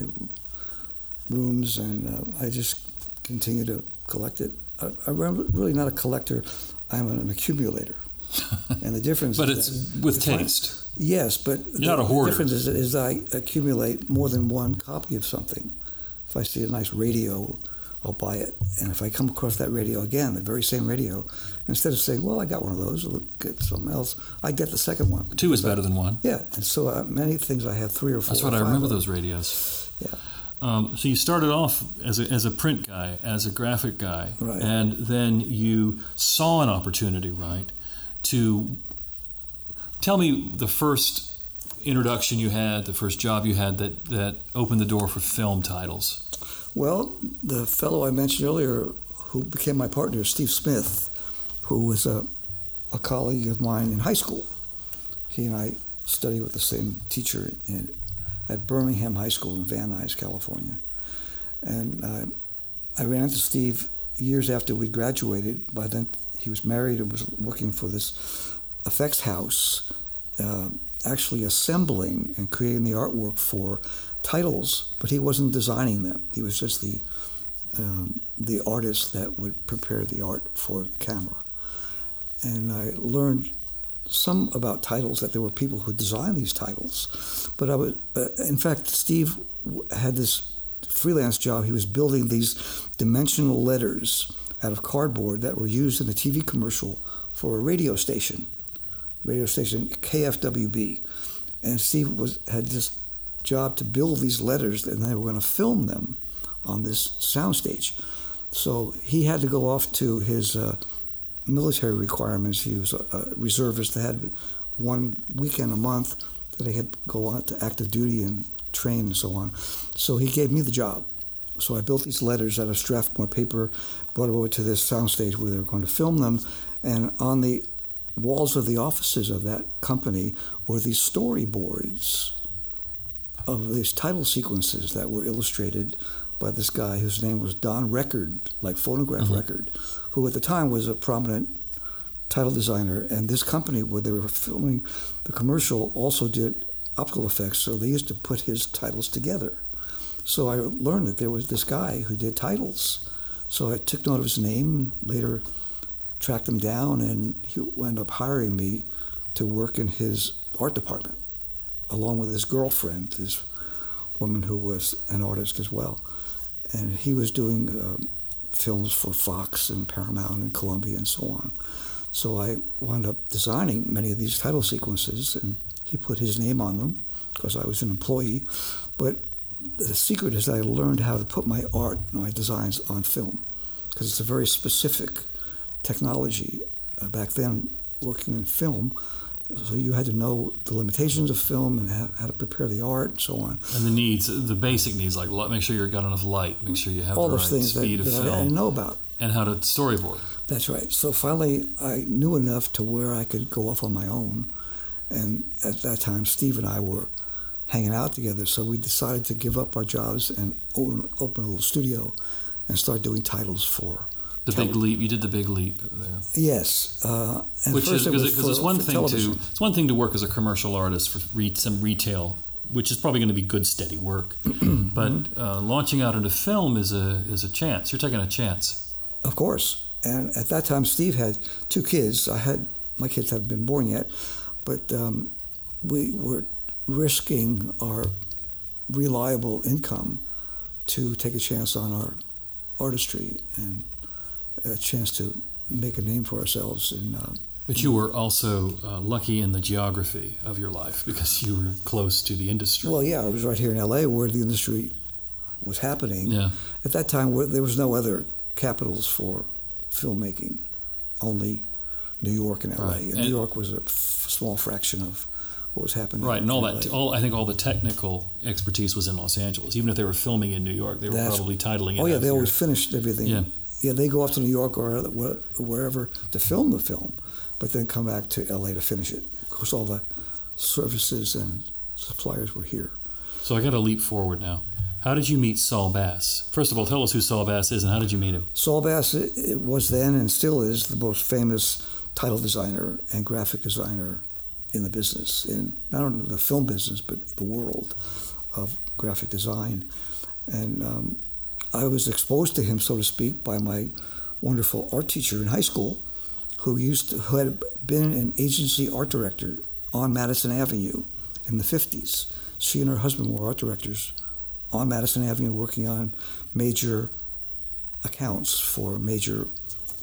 S3: rooms, and uh, I just continue to collect it. I, I'm really not a collector; I'm an accumulator. and the difference,
S2: but
S3: is
S2: it's
S3: that
S2: with
S3: I-
S2: taste.
S3: Yes, but
S2: You're not a hoarder.
S3: the difference is, is I accumulate more than one copy of something. If I see a nice radio, I'll buy it. And if I come across that radio again, the very same radio, instead of saying, "Well, I got one of those, I'll get something else," I get the second one.
S2: Two is better than one.
S3: Yeah, and so uh, many things I have three or four.
S2: That's what I remember those radios.
S3: Yeah.
S2: Um, so you started off as a, as a print guy, as a graphic guy,
S3: Right.
S2: and then you saw an opportunity, right, to tell me the first introduction you had, the first job you had that, that opened the door for film titles.
S3: Well, the fellow I mentioned earlier, who became my partner, Steve Smith, who was a, a colleague of mine in high school. He and I studied with the same teacher in, at Birmingham High School in Van Nuys, California. And uh, I ran into Steve years after we graduated. By then, he was married and was working for this effects house, uh, actually assembling and creating the artwork for titles, but he wasn't designing them. He was just the um, the artist that would prepare the art for the camera. And I learned some about titles that there were people who designed these titles, but I was, uh, in fact, Steve had this freelance job, he was building these dimensional letters out of cardboard that were used in a TV commercial for a radio station, radio station KFWB. And Steve was had this job to build these letters, and they were going to film them on this soundstage. So he had to go off to his uh, military requirements. He was a, reservist that had one weekend a month that he had to go out to active duty and train and so on. So he gave me the job. So I built these letters out of Strathmore paper, brought them over to this soundstage where they were going to film them, and on the walls of the offices of that company were these storyboards of these title sequences that were illustrated by this guy whose name was Don Record, like phonograph
S2: Mhm.
S3: record, who at the time was a prominent title designer. And this company, where they were filming the commercial, also did optical effects. So they used to put his titles together. So I learned that there was this guy who did titles. So I took note of his name, later tracked him down, and he wound up hiring me to work in his art department, along with his girlfriend, this woman who was an artist as well. And he was doing um, films for Fox and Paramount and Columbia and so on. So I wound up designing many of these title sequences, and he put his name on them because I was an employee. But the secret is that I learned how to put my art, and my designs on film, because it's a very specific technology. Uh, back then, working in film, so you had to know the limitations of film and how, how to prepare the art and so on.
S2: And the needs, the basic needs, like li- make sure you've got enough light, make sure you have
S3: All
S2: the
S3: those
S2: right
S3: things that,
S2: speed of
S3: that I
S2: film,
S3: didn't know about.
S2: and how to storyboard.
S3: That's right. So finally, I knew enough to where I could go off on my own. And at that time, Steve and I were hanging out together. So we decided to give up our jobs and open, open a little studio and start doing titles for.
S2: The big leap, you did the big leap there.
S3: Yes. Uh, and
S2: Which is because because it's one thing
S3: television.
S2: to it's one thing to work as a commercial artist for re- some retail, which is probably going to be good steady work. but uh, launching out into film is a is a chance. You're taking a chance.
S3: Of course. And at that time, Steve had two kids. I had my kids hadn't been born yet, but um, we were risking our reliable income to take a chance on our artistry and a chance to make a name for ourselves. And uh,
S2: But you were also uh, lucky in the geography of your life because you were close to the industry.
S3: well, yeah, I was right here in L.A. where the industry was happening.
S2: yeah.
S3: At that time, there was no other capitals for filmmaking, only New York and LA.
S2: Right.
S3: And
S2: And-
S3: New York was a f- small fraction of what was happening.
S2: Right, and all
S3: in
S2: that, all I think all the technical expertise was in Los Angeles. Even if they were filming in New York, they were
S3: That's-
S2: probably titling it.
S3: Oh yeah, they always finished everything.
S2: Yeah.
S3: Yeah, they go off to New York or wherever to film the film, but then come back to LA to finish it Of course, all the services and suppliers were here.
S2: So I got to leap forward now. How did you meet Saul Bass? First of all, tell us who Saul Bass is and how did you meet him?
S3: Saul Bass was then and still is the most famous title designer and graphic designer in the business, in not only the film business but the world of graphic design. And um, I was exposed to him, so to speak, by my wonderful art teacher in high school, who used to, who had been an agency art director on Madison Avenue in the 50s. She and her husband were art directors on Madison Avenue working on major accounts for major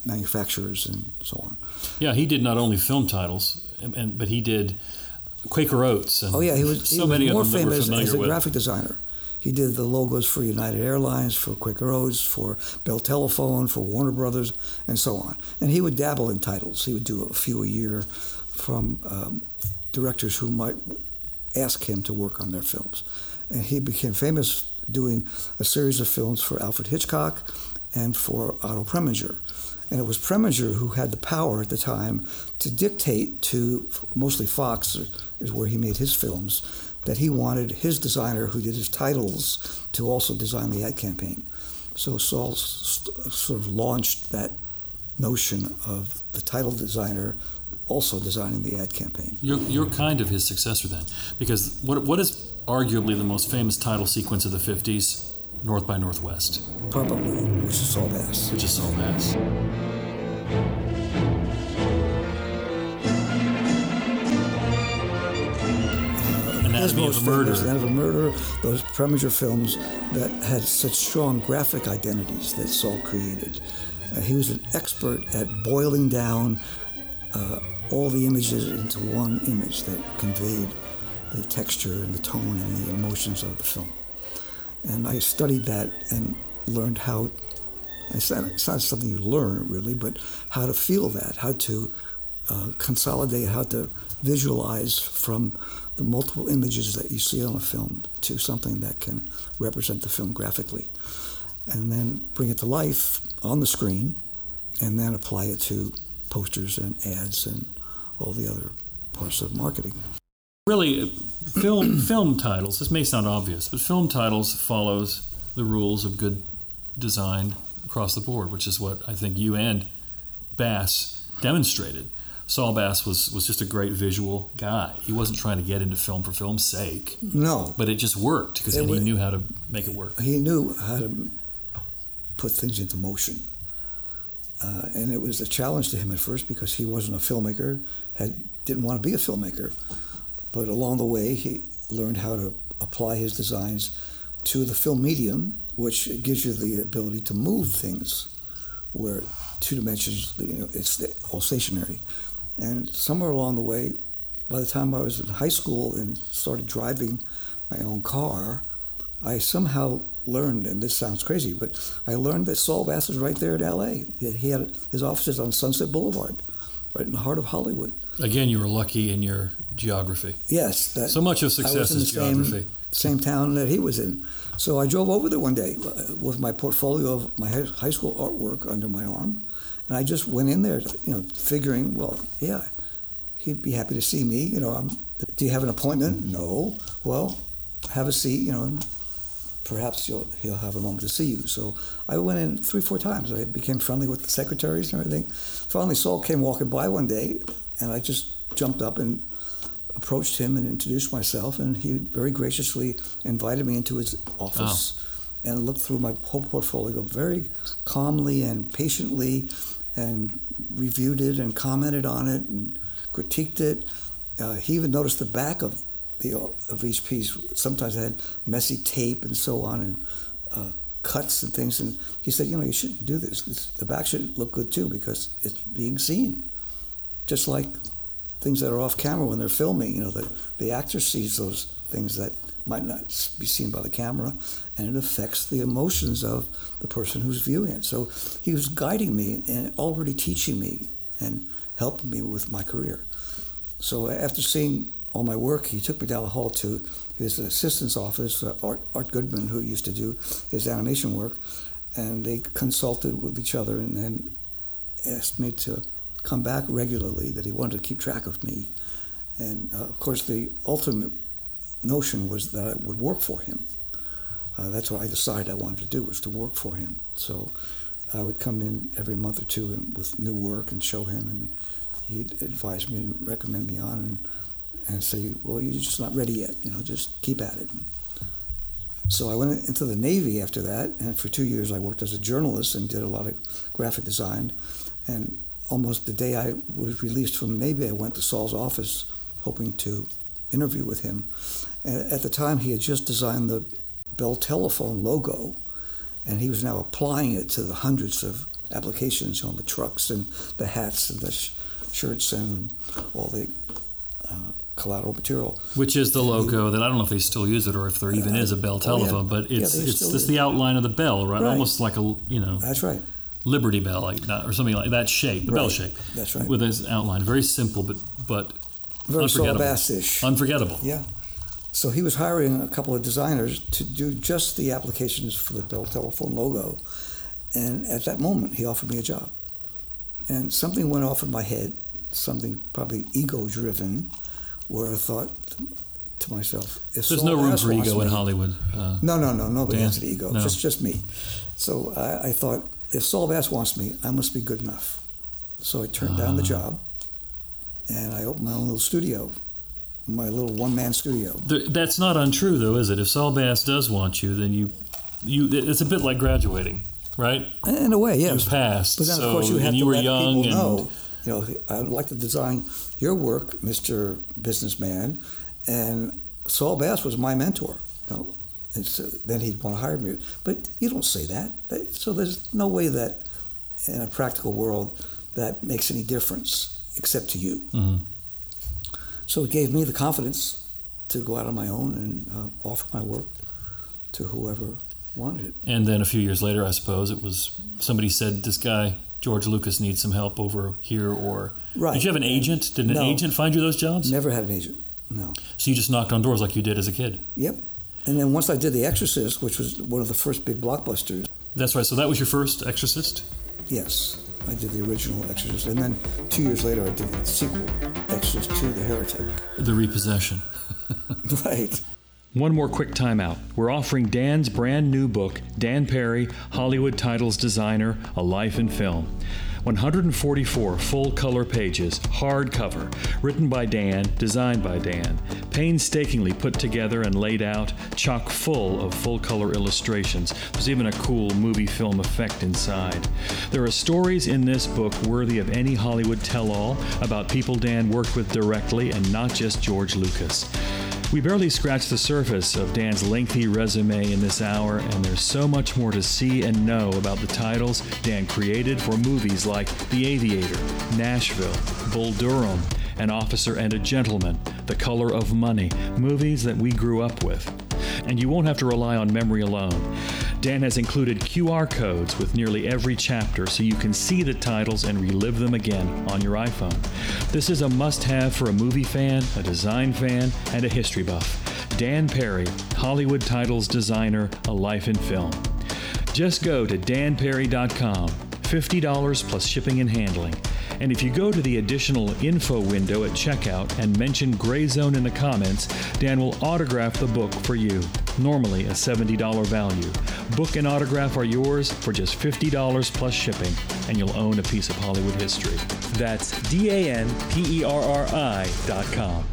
S3: manufacturers and so on.
S2: Yeah, he did not only film titles, and, and but he did Quaker Oats and
S3: Oh yeah, he was,
S2: so
S3: he was
S2: many
S3: more
S2: of them that we're
S3: famous as a
S2: with.
S3: graphic designer. He did the logos for United Airlines, for Quaker Oats, for Bell Telephone, for Warner Brothers, and so on. And he would dabble in titles. He would do a few a year from um, directors who might ask him to work on their films. And he became famous doing a series of films for Alfred Hitchcock and for Otto Preminger. And it was Preminger who had the power at the time to dictate to mostly Fox, is where he made his films, that he wanted his designer who did his titles to also design the ad campaign. So Saul sort of launched that notion of the title designer also designing the ad campaign.
S2: You're, you're kind of his successor then, because what what is arguably the most famous title sequence of the '50s? North by Northwest,
S3: Probably, which is Saul Bass.
S2: which is Saul Bass. Of
S3: most
S2: a Murder.
S3: famous, of a Murder, those Preminger films that had such strong graphic identities that Saul created. Uh, he was an expert at boiling down uh, all the images into one image that conveyed the texture and the tone and the emotions of the film. And I studied that and learned how. It's not, it's not something you learn really, but how to feel that, how to uh, consolidate, how to visualize from the multiple images that you see on a film to something that can represent the film graphically. And then bring it to life on the screen, and then apply it to posters and ads and all the other parts of marketing.
S2: Really, uh, film film titles. This may sound obvious, but film titles follows the rules of good design across the board, which is what I think you and Bass demonstrated. Saul Bass was was just a great visual guy. He wasn't trying to get into film for film's sake,
S3: No,
S2: but it just worked because he knew how to make it work.
S3: he knew how to put things into motion. Uh, and it was a challenge to him at first because he wasn't a filmmaker, had didn't want to be a filmmaker. But along the way, he learned how to apply his designs to the film medium, which gives you the ability to move things, where two dimensions, you know, it's all stationary. And somewhere along the way, by the time I was in high school and started driving my own car, I somehow learned, and this sounds crazy, but I learned that Saul Bass was right there in L.A. That He had his offices on Sunset Boulevard, right in the heart of Hollywood.
S2: Again, you were lucky in your geography.
S3: Yes, that
S2: So much of success is
S3: the same,
S2: geography.
S3: same town that he was in. So I drove over there one day uh, with my portfolio of my high school artwork under my arm, and I just went in there, you know, figuring, well, yeah, he'd be happy to see me. You know, I'm, do you have an appointment? No. Well, have a seat. You know, and perhaps you'll, he'll have a moment to see you. So I went in three, four times. I became friendly with the secretaries and everything. Finally, Saul came walking by one day, and I just jumped up and approached him and introduced myself, and he very graciously invited me into his office oh. and looked through my whole portfolio very calmly and patiently and reviewed it and commented on it and critiqued it. Uh, he even noticed the back of the of each piece. Sometimes had messy tape and so on and uh, cuts and things. And he said, you know, you shouldn't do this. this. The back should look good too because it's being seen. Just like things that are off camera when they're filming, you know, the, the actor sees those things that might not be seen by the camera, and it affects the emotions of the person who's viewing it. So he was guiding me and already teaching me and helping me with my career. So after seeing all my work, he took me down the hall to his assistant's office, uh, Art, Art Goodman, who used to do his animation work, and they consulted with each other and then asked me to come back regularly, that he wanted to keep track of me. And uh, of course, the ultimate notion was that I would work for him. Uh, that's what I decided I wanted to do was to work for him. So I would come in every month or two with new work and show him, and he'd advise me and recommend me on, and, and say, "Well, you're just not ready yet. You know, just keep at it." So I went into the Navy after that, and for two years I worked as a journalist and did a lot of graphic design. And almost the day I was released from the Navy, I went to Saul's office, hoping to interview with him. At the time, he had just designed the Bell Telephone logo, and he was now applying it to the hundreds of applications on the trucks and the hats and the sh- shirts and all the uh, collateral material.
S2: Which is the logo that I don't know if they still use it or if there even is a Bell
S3: oh, yeah.
S2: telephone, but
S3: Yeah,
S2: it's it's
S3: still
S2: just
S3: do.
S2: the outline of the bell, right?
S3: Right.
S2: Almost like a you know
S3: That's right.
S2: Liberty Bell, like or something like that shape, the bell shape.
S3: That's right.
S2: With this outline, very simple, but but
S3: Very
S2: unforgettable.
S3: Bass-ish.
S2: Unforgettable.
S3: Yeah. So he was hiring a couple of designers to do just the applications for the Bell Telephone logo. And at that moment, he offered me a job. And something went off in my head, something probably ego driven, where I thought to myself, if
S2: There's no room for ego in Hollywood. Uh,
S3: No, no, no, nobody
S2: Dan?
S3: has an ego,
S2: No.
S3: just just me. So I, I thought, if Saul Bass wants me, I must be good enough. So I turned down the
S2: Ah.
S3: job, and I opened my own little studio, my little one man studio.
S2: that's not untrue, though, is it? If Saul Bass does want you, then you you it's a bit like graduating, right?
S3: In a way,
S2: You
S3: yes.
S2: passed,
S3: But then,
S2: so
S3: of course, you have to
S2: you were
S3: let
S2: young,
S3: people
S2: and
S3: know. You know, I would like to design your work, Mister Businessman, and Saul Bass was my mentor. You know, and so then he'd want to hire me, but you don't say that. So there's no way that in a practical world that makes any difference except to you.
S2: Mhm.
S3: So it gave me the confidence to go out on my own and uh, offer my work to whoever wanted it.
S2: And then a few years later, I suppose it was somebody said this guy George Lucas needs some help over here, or
S3: Right.
S2: did you have an agent? Did an
S3: No.
S2: agent find you those jobs?
S3: Never had an agent. No.
S2: So you just knocked on doors like you did as a kid.
S3: Yep. And then once I did The Exorcist, which was one of the first big blockbusters,
S2: That's right. So that was your first Exorcist.
S3: yes, I did the original Exorcist. And then two years later, I did the sequel, Exorcist II, The Heretic.
S2: The repossession.
S3: right.
S4: One more quick timeout. We're offering Dan's brand new book, Dan Perri, Hollywood Titles Designer A Life in Film. 144 full color pages, hardcover, written by Dan, designed by Dan, painstakingly put together and laid out, chock full of full color illustrations. There's even a cool movie film effect inside. There are stories in this book worthy of any Hollywood tell all about people Dan worked with directly and not just George Lucas. We barely scratched the surface of Dan's lengthy resume in this hour, and there's so much more to see and know about the titles Dan created for movies like The Aviator, Nashville, Bull Durham, An Officer and a Gentleman, The Color of Money, movies that we grew up with. And you won't have to rely on memory alone. Dan has included QR codes with nearly every chapter so you can see the titles and relive them again on your iPhone. This is a must have for a movie fan, a design fan, and a history buff. Dan Perri, Hollywood Titles Designer, A Life in Film. Just go to danperri.com, $50 plus shipping and handling. And if you go to the additional info window at checkout and mention Gray Zone in the comments, Dan will autograph the book for you, normally a $70 value. Book and autograph are yours for just $50 plus shipping, and you'll own a piece of Hollywood history. That's D A N P E R R I dot com.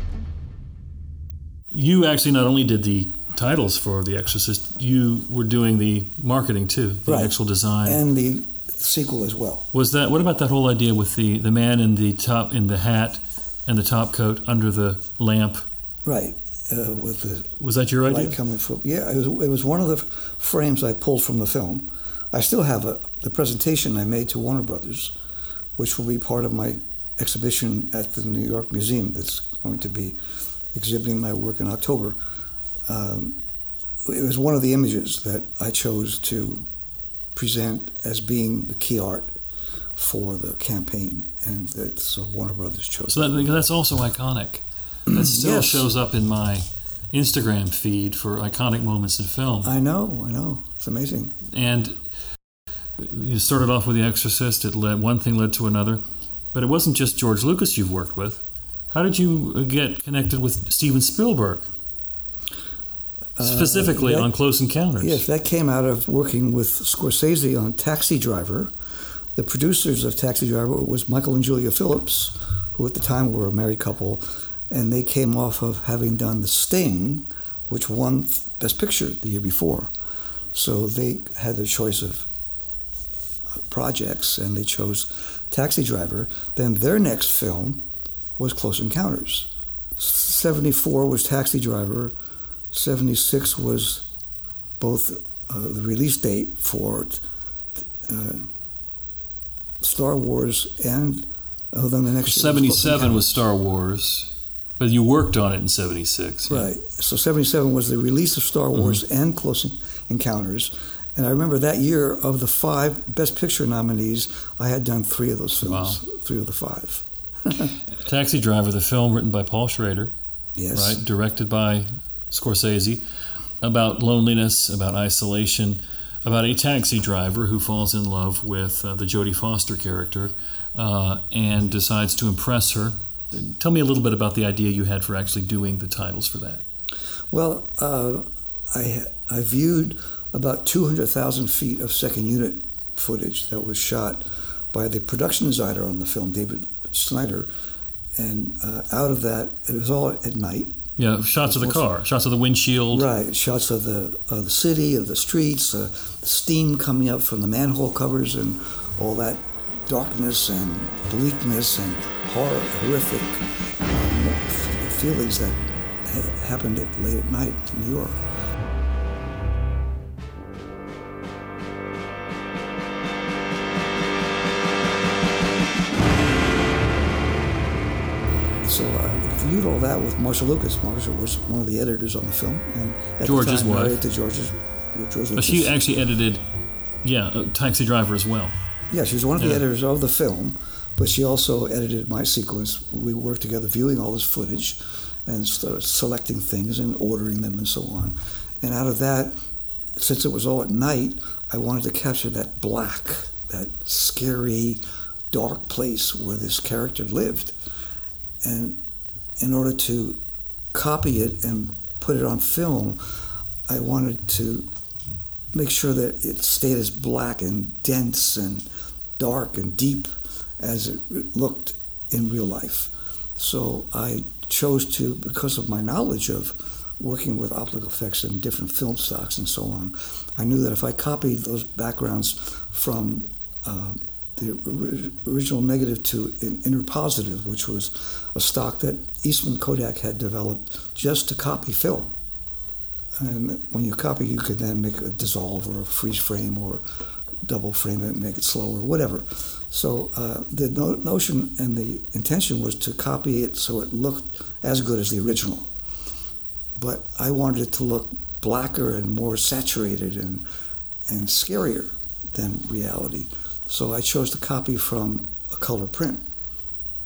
S2: You actually not only did the titles for The Exorcist, you were doing the marketing too, the
S3: Right.
S2: actual design.
S3: And the sequel as well.
S2: was that what about that whole idea with the the man in the top in the hat and the top coat under the lamp?
S3: Right. Uh, with the
S2: Was that your idea?
S3: coming from. Yeah, it was, it was one of the f- frames I pulled from the film. I still have a, the presentation I made to Warner Brothers, which will be part of my exhibition at the New York Museum that's going to be exhibiting my work in October. Um, it was one of the images that I chose to present as being the key art for the campaign, and that's so Warner Brothers chose.
S2: So that, that's also iconic. That still
S3: Yes.
S2: shows up in my Instagram feed for iconic moments in film.
S3: I know, I know, it's amazing.
S2: And you started off with The Exorcist. It led one thing led to another, but it wasn't just George Lucas you've worked with. How did you get connected with Steven Spielberg, specifically
S3: Uh, that-
S2: on Close Encounters?
S3: Yes, that came out of working with Scorsese on Taxi Driver. The producers of Taxi Driver was Michael and Julia Phillips, who at the time were a married couple, and they came off of having done The Sting, which won Best Picture the year before. So they had their choice of uh, projects, and they chose Taxi Driver. Then their next film was Close Encounters. 74 was Taxi Driver. 76 was both uh, the release date for uh, Star Wars and uh, then the next year was
S2: 77 was Star Wars, but you worked on it in 76. yeah.
S3: Right. So 77 was the release of Star Wars and Close Encounters. And I remember that year of the five Best Picture nominees, I had done three of those films, three of the five.
S2: Taxi Driver, the film written by Paul Schrader,
S3: Yes.
S2: right, directed by Scorsese, about loneliness, about isolation, about a taxi driver who falls in love with uh, the Jodie Foster character uh, and decides to impress her. Tell me a little bit about the idea you had for actually doing the titles for that.
S3: Well, uh, I I viewed about 200,000 feet of second unit footage that was shot by the production designer on the film, David Snyder, and uh, out of that, it was all at night.
S2: Yeah, shots of the car, shots of the windshield.
S3: Right, shots of the of the city, of the streets, uh, the steam coming up from the manhole covers, and all that darkness and bleakness and horror, horrific um, feelings that ha- happened at, late at night in New York. I viewed all that with Marcia Lucas. Marcia was one of the editors on the film, and at
S2: George's
S3: the time,
S2: wife.
S3: married George's, George
S2: But she actually edited, yeah, uh, Taxi Driver as well.
S3: Yeah, she was one of the editors of the film, but she also edited my sequence. We worked together viewing all this footage and selecting things and ordering them and so on. And out of that, since it was all at night, I wanted to capture that black, that scary, dark place where this character lived. And in order to copy it and put it on film, I wanted to make sure that it stayed as black and dense and dark and deep as it looked in real life. So I chose to, because of my knowledge of working with optical effects and different film stocks and so on, I knew that if I copied those backgrounds from uh, the original negative to an interpositive, which was a stock that Eastman Kodak had developed just to copy film. And when you copy, you could then make a dissolve or a freeze frame or double frame it and make it slower, whatever. So uh, the no- notion and the intention was to copy it so it looked as good as the original. But I wanted it to look blacker and more saturated and and scarier than reality. So I chose to copy from a color print.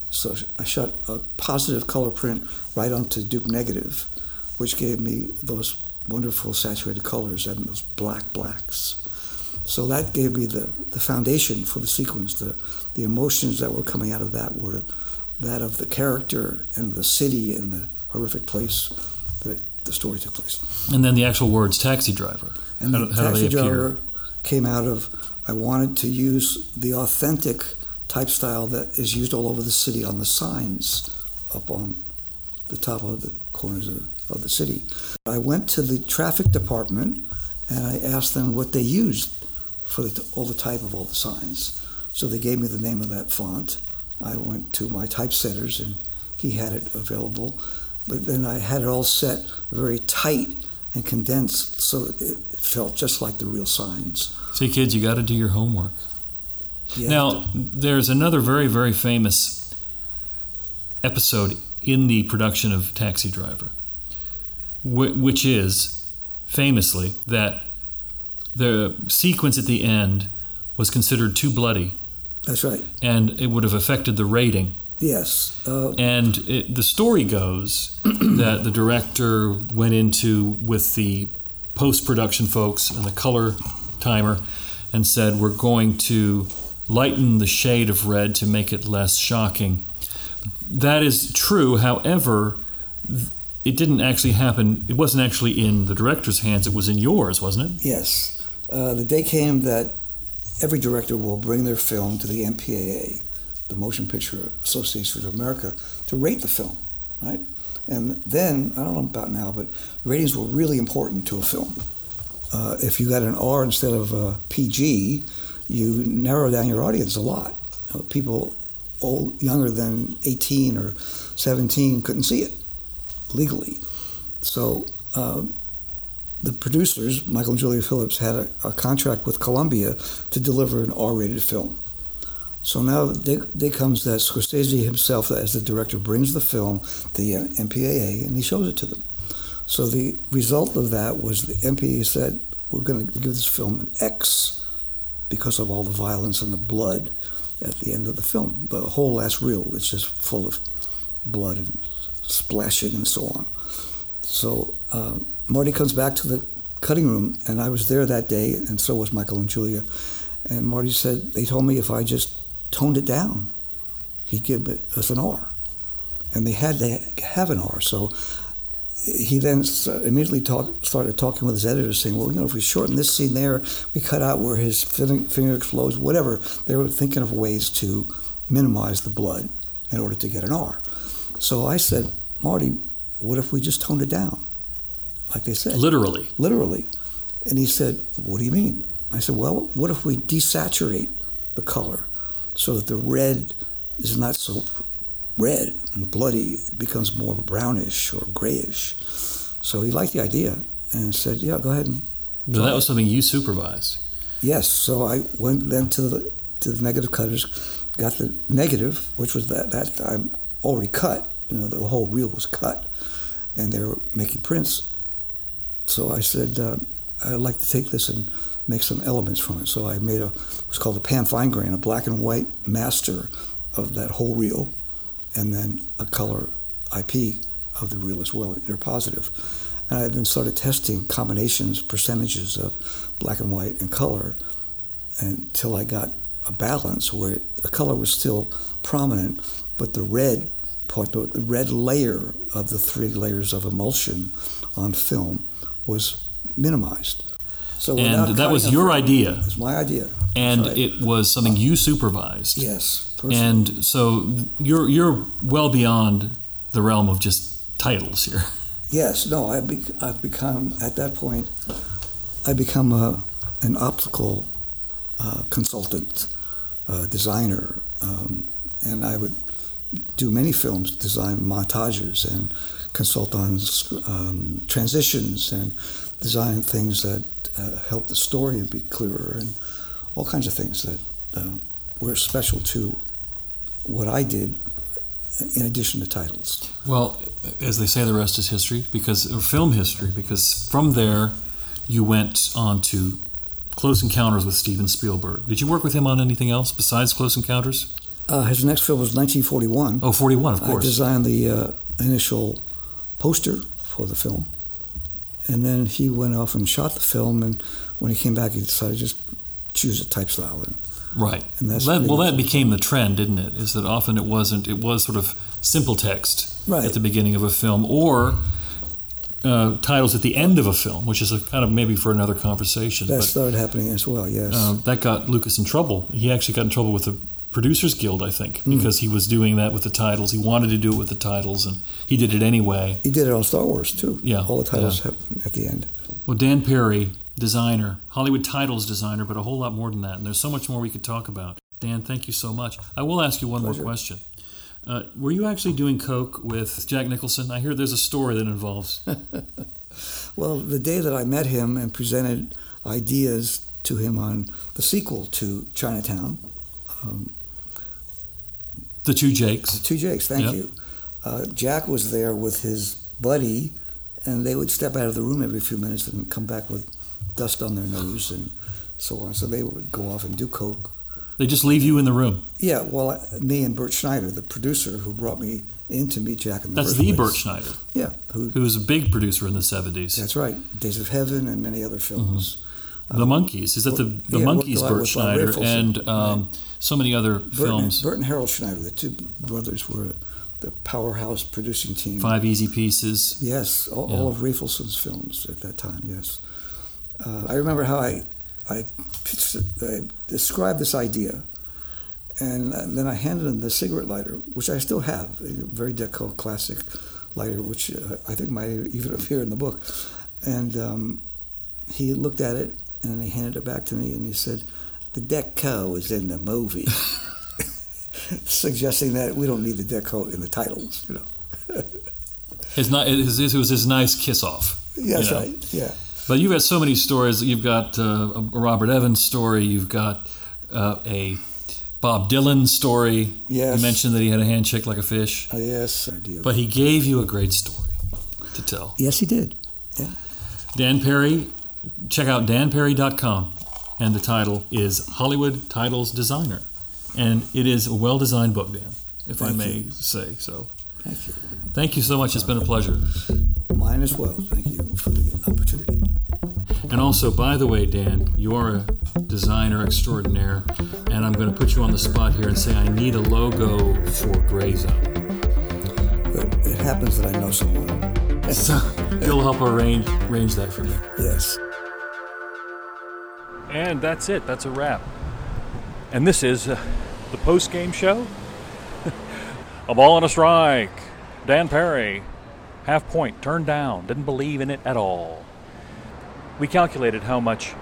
S3: So I shot a positive color print right onto dupe negative, which gave me those wonderful saturated colors and those black blacks. So that gave me the, the foundation for the sequence. The, the emotions that were coming out of that were that of the character and the city and the horrific place that the story took place.
S2: And then the actual words Taxi Driver.
S3: And
S2: How
S3: the
S2: how
S3: taxi driver came out of I wanted to use the authentic type style that is used all over the city on the signs up on the top of the corners of, of the city. I went to the traffic department and I asked them what they used for the, all the type of all the signs. So they gave me the name of that font. I went to my typesetters and he had it available. But then I had it all set very tight and condensed so it it felt just like the real signs.
S2: See, kids, you got to do your homework.
S3: You
S2: now,
S3: to-
S2: there's another very, very famous episode in the production of Taxi Driver, which is famously that the sequence at the end was considered too bloody
S3: that's right.
S2: and it would have affected the rating.
S3: Yes. Uh,
S2: And it, the story goes that the director went into with the post production folks and the color and said, We're going to lighten the shade of red to make it less shocking. That is true. However, it didn't actually happen. It wasn't actually in the director's hands, it was in yours, wasn't it?
S3: Yes. Uh, the day came that every director will bring their film to the MPAA, the Motion Picture Association of America, to rate the film, right? And then, I don't know about now, but ratings were really important to a film. Uh, if you got an R instead of a PG, you narrow down your audience a lot. Uh, people old, younger than 18 or 17 couldn't see it legally. So, uh, the producers, Michael and Julia Phillips, had a, a contract with Columbia to deliver an R-rated film. So now day comes that Scorsese himself, as the director, brings the film to the uh, MPAA and he shows it to them. So the result of that was the MPAA said, "We're going to give this film an X because of all the violence and the blood at the end of the film. The whole last reel is just full of blood and splashing and so on." So uh, Marty comes back to the cutting room, and I was there that day, and so was Michael and Julia. And Marty said they told me if I just toned it down, he'd give it as an R, and they had to have an R. So he then immediately talk, started talking with his editor, saying, "Well, you know, if we shorten this scene there, we cut out where his finger explodes, whatever." They were thinking of ways to minimize the blood in order to get an R. So I said, "Marty, what if we just toned it down, like they said,
S2: Literally.
S3: literally?" And he said, "What do you mean?" I said, "Well, what if we desaturate the color so that the red is not so red and bloody, becomes more brownish or grayish. So he liked the idea and said, "Yeah, go ahead and."
S2: But that was something you supervised.
S3: Yes, so I went then to the to the negative cutters, got the negative, which was that that time already cut. You know, the whole reel was cut, and they were making prints. So I said, uh, I'd like to take this and make some elements from it. So I made a what's called a pan fine grain, a black and white master of that whole reel, and then a color IP of the reel as well. They're positive. And I then started testing combinations, percentages of black and white and color until I got a balance where the color was still prominent, but the red part, the red layer of the three layers of emulsion on film was minimized. So
S2: And that was your idea,
S3: It was my idea.
S2: And
S3: right.
S2: it was something you supervised.
S3: yes, personally.
S2: And so you're you're well beyond the realm of just titles here.
S3: Yes, no, I be, I've become at that point. I become a, an optical uh, consultant, uh, designer, um, and I would do many films, design montages, and consult on um, transitions and design things that uh, help the story be clearer and all kinds of things that uh, were special to what I did. In addition to titles.
S2: Well, as they say, the rest is history because or film history. Because from there, you went on to Close Encounters with Steven Spielberg. Did you work with him on anything else besides Close Encounters?
S3: Uh, his next film was 1941.
S2: Oh, 41, of course.
S3: I designed the uh, initial poster for the film, and then he went off and shot the film. And when he came back, he decided to just choose a type style. And
S2: Right.
S3: And that's
S2: That- well, that became the trend, didn't it? Is that often it wasn't, it was sort of simple text
S3: Right.
S2: at the beginning of a film or uh, titles at the end of a film, which is a kind of maybe for another conversation.
S3: that
S2: but
S3: started happening as well. Yes.
S2: uh, that got Lucas in trouble. He actually got in trouble with the Producers Guild, I think,
S3: Hmm.
S2: because he was doing that with the titles. He wanted to do it with the titles, and he did it anyway.
S3: he did it on Star Wars too.
S2: Yeah,
S3: All the titles
S2: yeah.
S3: at the end.
S2: Well, Dan Perri, designer, Hollywood titles designer, but a whole lot more than that. And there's so much more we could talk about. Dan, thank you so much. I will ask you one
S3: Pleasure.
S2: more question. Uh, were you actually doing coke with Jack Nicholson? I hear there's a story that involves.
S3: Well, the day that I met him and presented ideas to him on the sequel to Chinatown, um,
S2: The two Jakes.
S3: The Two Jakes, thank
S2: Yep.
S3: you. Uh, Jack was there with his buddy, and they would step out of the room every few minutes and come back with dust on their nose and so on. So they would go off and do coke.
S2: They just leave you in the room.
S3: Yeah, well, I- me and Bert Schneider, the producer who brought me in to meet Jack in the
S2: That's the
S3: place.
S2: Bert Schneider,
S3: Yeah, who,
S2: who was a big producer in the 70s.
S3: that's right. Days of Heaven and many other films.
S2: the Monkees. Is that the, the
S3: yeah,
S2: Monkees,
S3: worked a lot
S2: Burt
S3: with Bob
S2: Schneider, and um, so many other
S3: Bert
S2: films?
S3: And, Bert and Harold Schneider, the two brothers, were the powerhouse producing team.
S2: Five Easy Pieces.
S3: Yes, all,
S2: Yeah.
S3: all of Rafelson's films at that time. Yes, uh, I remember how I I, pitched, I described this idea, and uh, then I handed him the cigarette lighter, which I still have, a very deco classic lighter, which uh, I think might even appear in the book. And um, he looked at it and he handed it back to me, and he said, "The deco is in the movie." Suggesting that we don't need the deco in the titles, you know.
S2: His, ni- his, it was his nice kiss off.
S3: Yes,
S2: you know.
S3: right. Yeah.
S2: But you've got so many stories. You've got uh, a Robert Evans story. You've got uh, a Bob Dylan story.
S3: Yes.
S2: You mentioned that he had a handshake like a fish.
S3: Uh, yes, idea.
S2: But he gave you a great story to tell.
S3: yes, he did. Yeah.
S2: Dan Perri, check out danperri.com. And the title is Hollywood Titles Designer. And it is a well designed book, Dan, if I may
S3: you.
S2: say so.
S3: Thank you.
S2: Thank you so much. It's been a pleasure.
S3: Mine as well. Thank you for the opportunity.
S2: And also, by the way, Dan, you are a designer extraordinaire, and I'm going to put you on the spot here and say I need a logo for Gray Zone.
S3: It happens that I know someone.
S2: So you'll help arrange arrange that for me.
S3: Yes.
S5: And that's it. That's a wrap. And this is uh, the post game show. a ball and a strike. Dan Perri, half point, turned down. Didn't believe in it at all. We calculated how much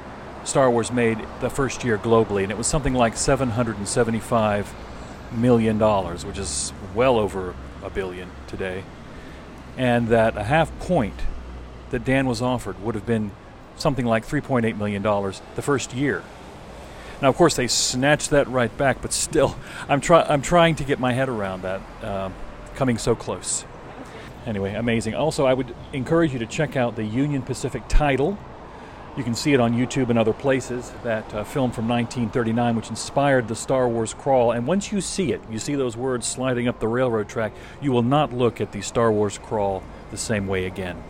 S5: Star Wars made the first year globally, and it was something like $775
S2: million, which is well over a billion today, and that a half point that Dan was offered would have been something like 3.8 million dollars the first year. Now, of course, they snatched that right back, but still, I'm, try- I'm trying to get my head around that, uh, coming so close. Anyway, amazing. Also, I would encourage you to check out the Union Pacific title. You can see it on YouTube and other places. That uh, film from 1939, which inspired the Star Wars crawl. And once you see it, you see those words sliding up the railroad track, you will not look at the Star Wars crawl the same way again.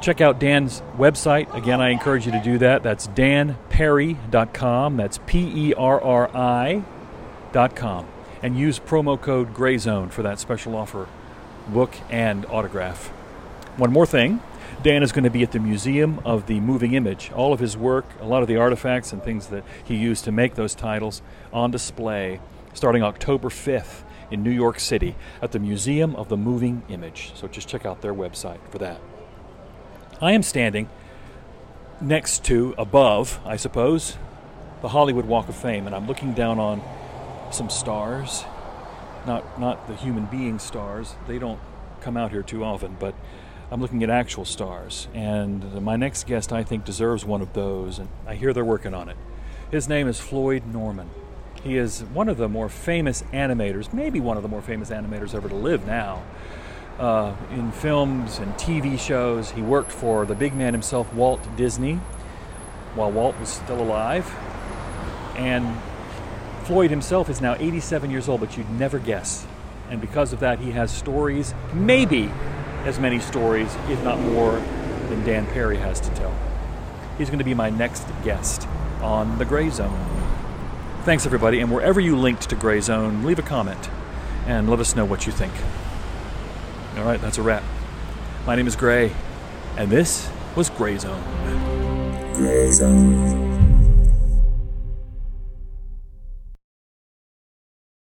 S2: Check out Dan's website. Again, I encourage you to do that. That's danperri.com. That's P E R R I.com. And use promo code GRAYZONE for that special offer book and autograph. One more thing Dan is going to be at the Museum of the Moving Image. All of his work, a lot of the artifacts and things that he used to make those titles on display starting October 5th in New York City at the Museum of the Moving Image. So just check out their website for that. I am standing next to, above, I suppose, the Hollywood Walk of Fame, and I'm looking down on some stars. Not, not the human being stars, they don't come out here too often, but I'm looking at actual stars. And my next guest, I think, deserves one of those, and I hear they're working on it. His name is Floyd Norman. He is one of the more famous animators, maybe one of the more famous animators ever to live now. Uh, in films and TV shows, he worked for the big man himself, Walt Disney, while Walt was still alive. And Floyd himself is now 87 years old, but you'd never guess. And because of that, he has stories, maybe as many stories, if not more, than Dan Perri has to tell. He's going to be my next guest on The Gray Zone. Thanks, everybody, and wherever you linked to Gray Zone, leave a comment and let us know what you think. All right, that's a wrap. My name is Gray, and this was Gray Zone.
S6: Gray Zone.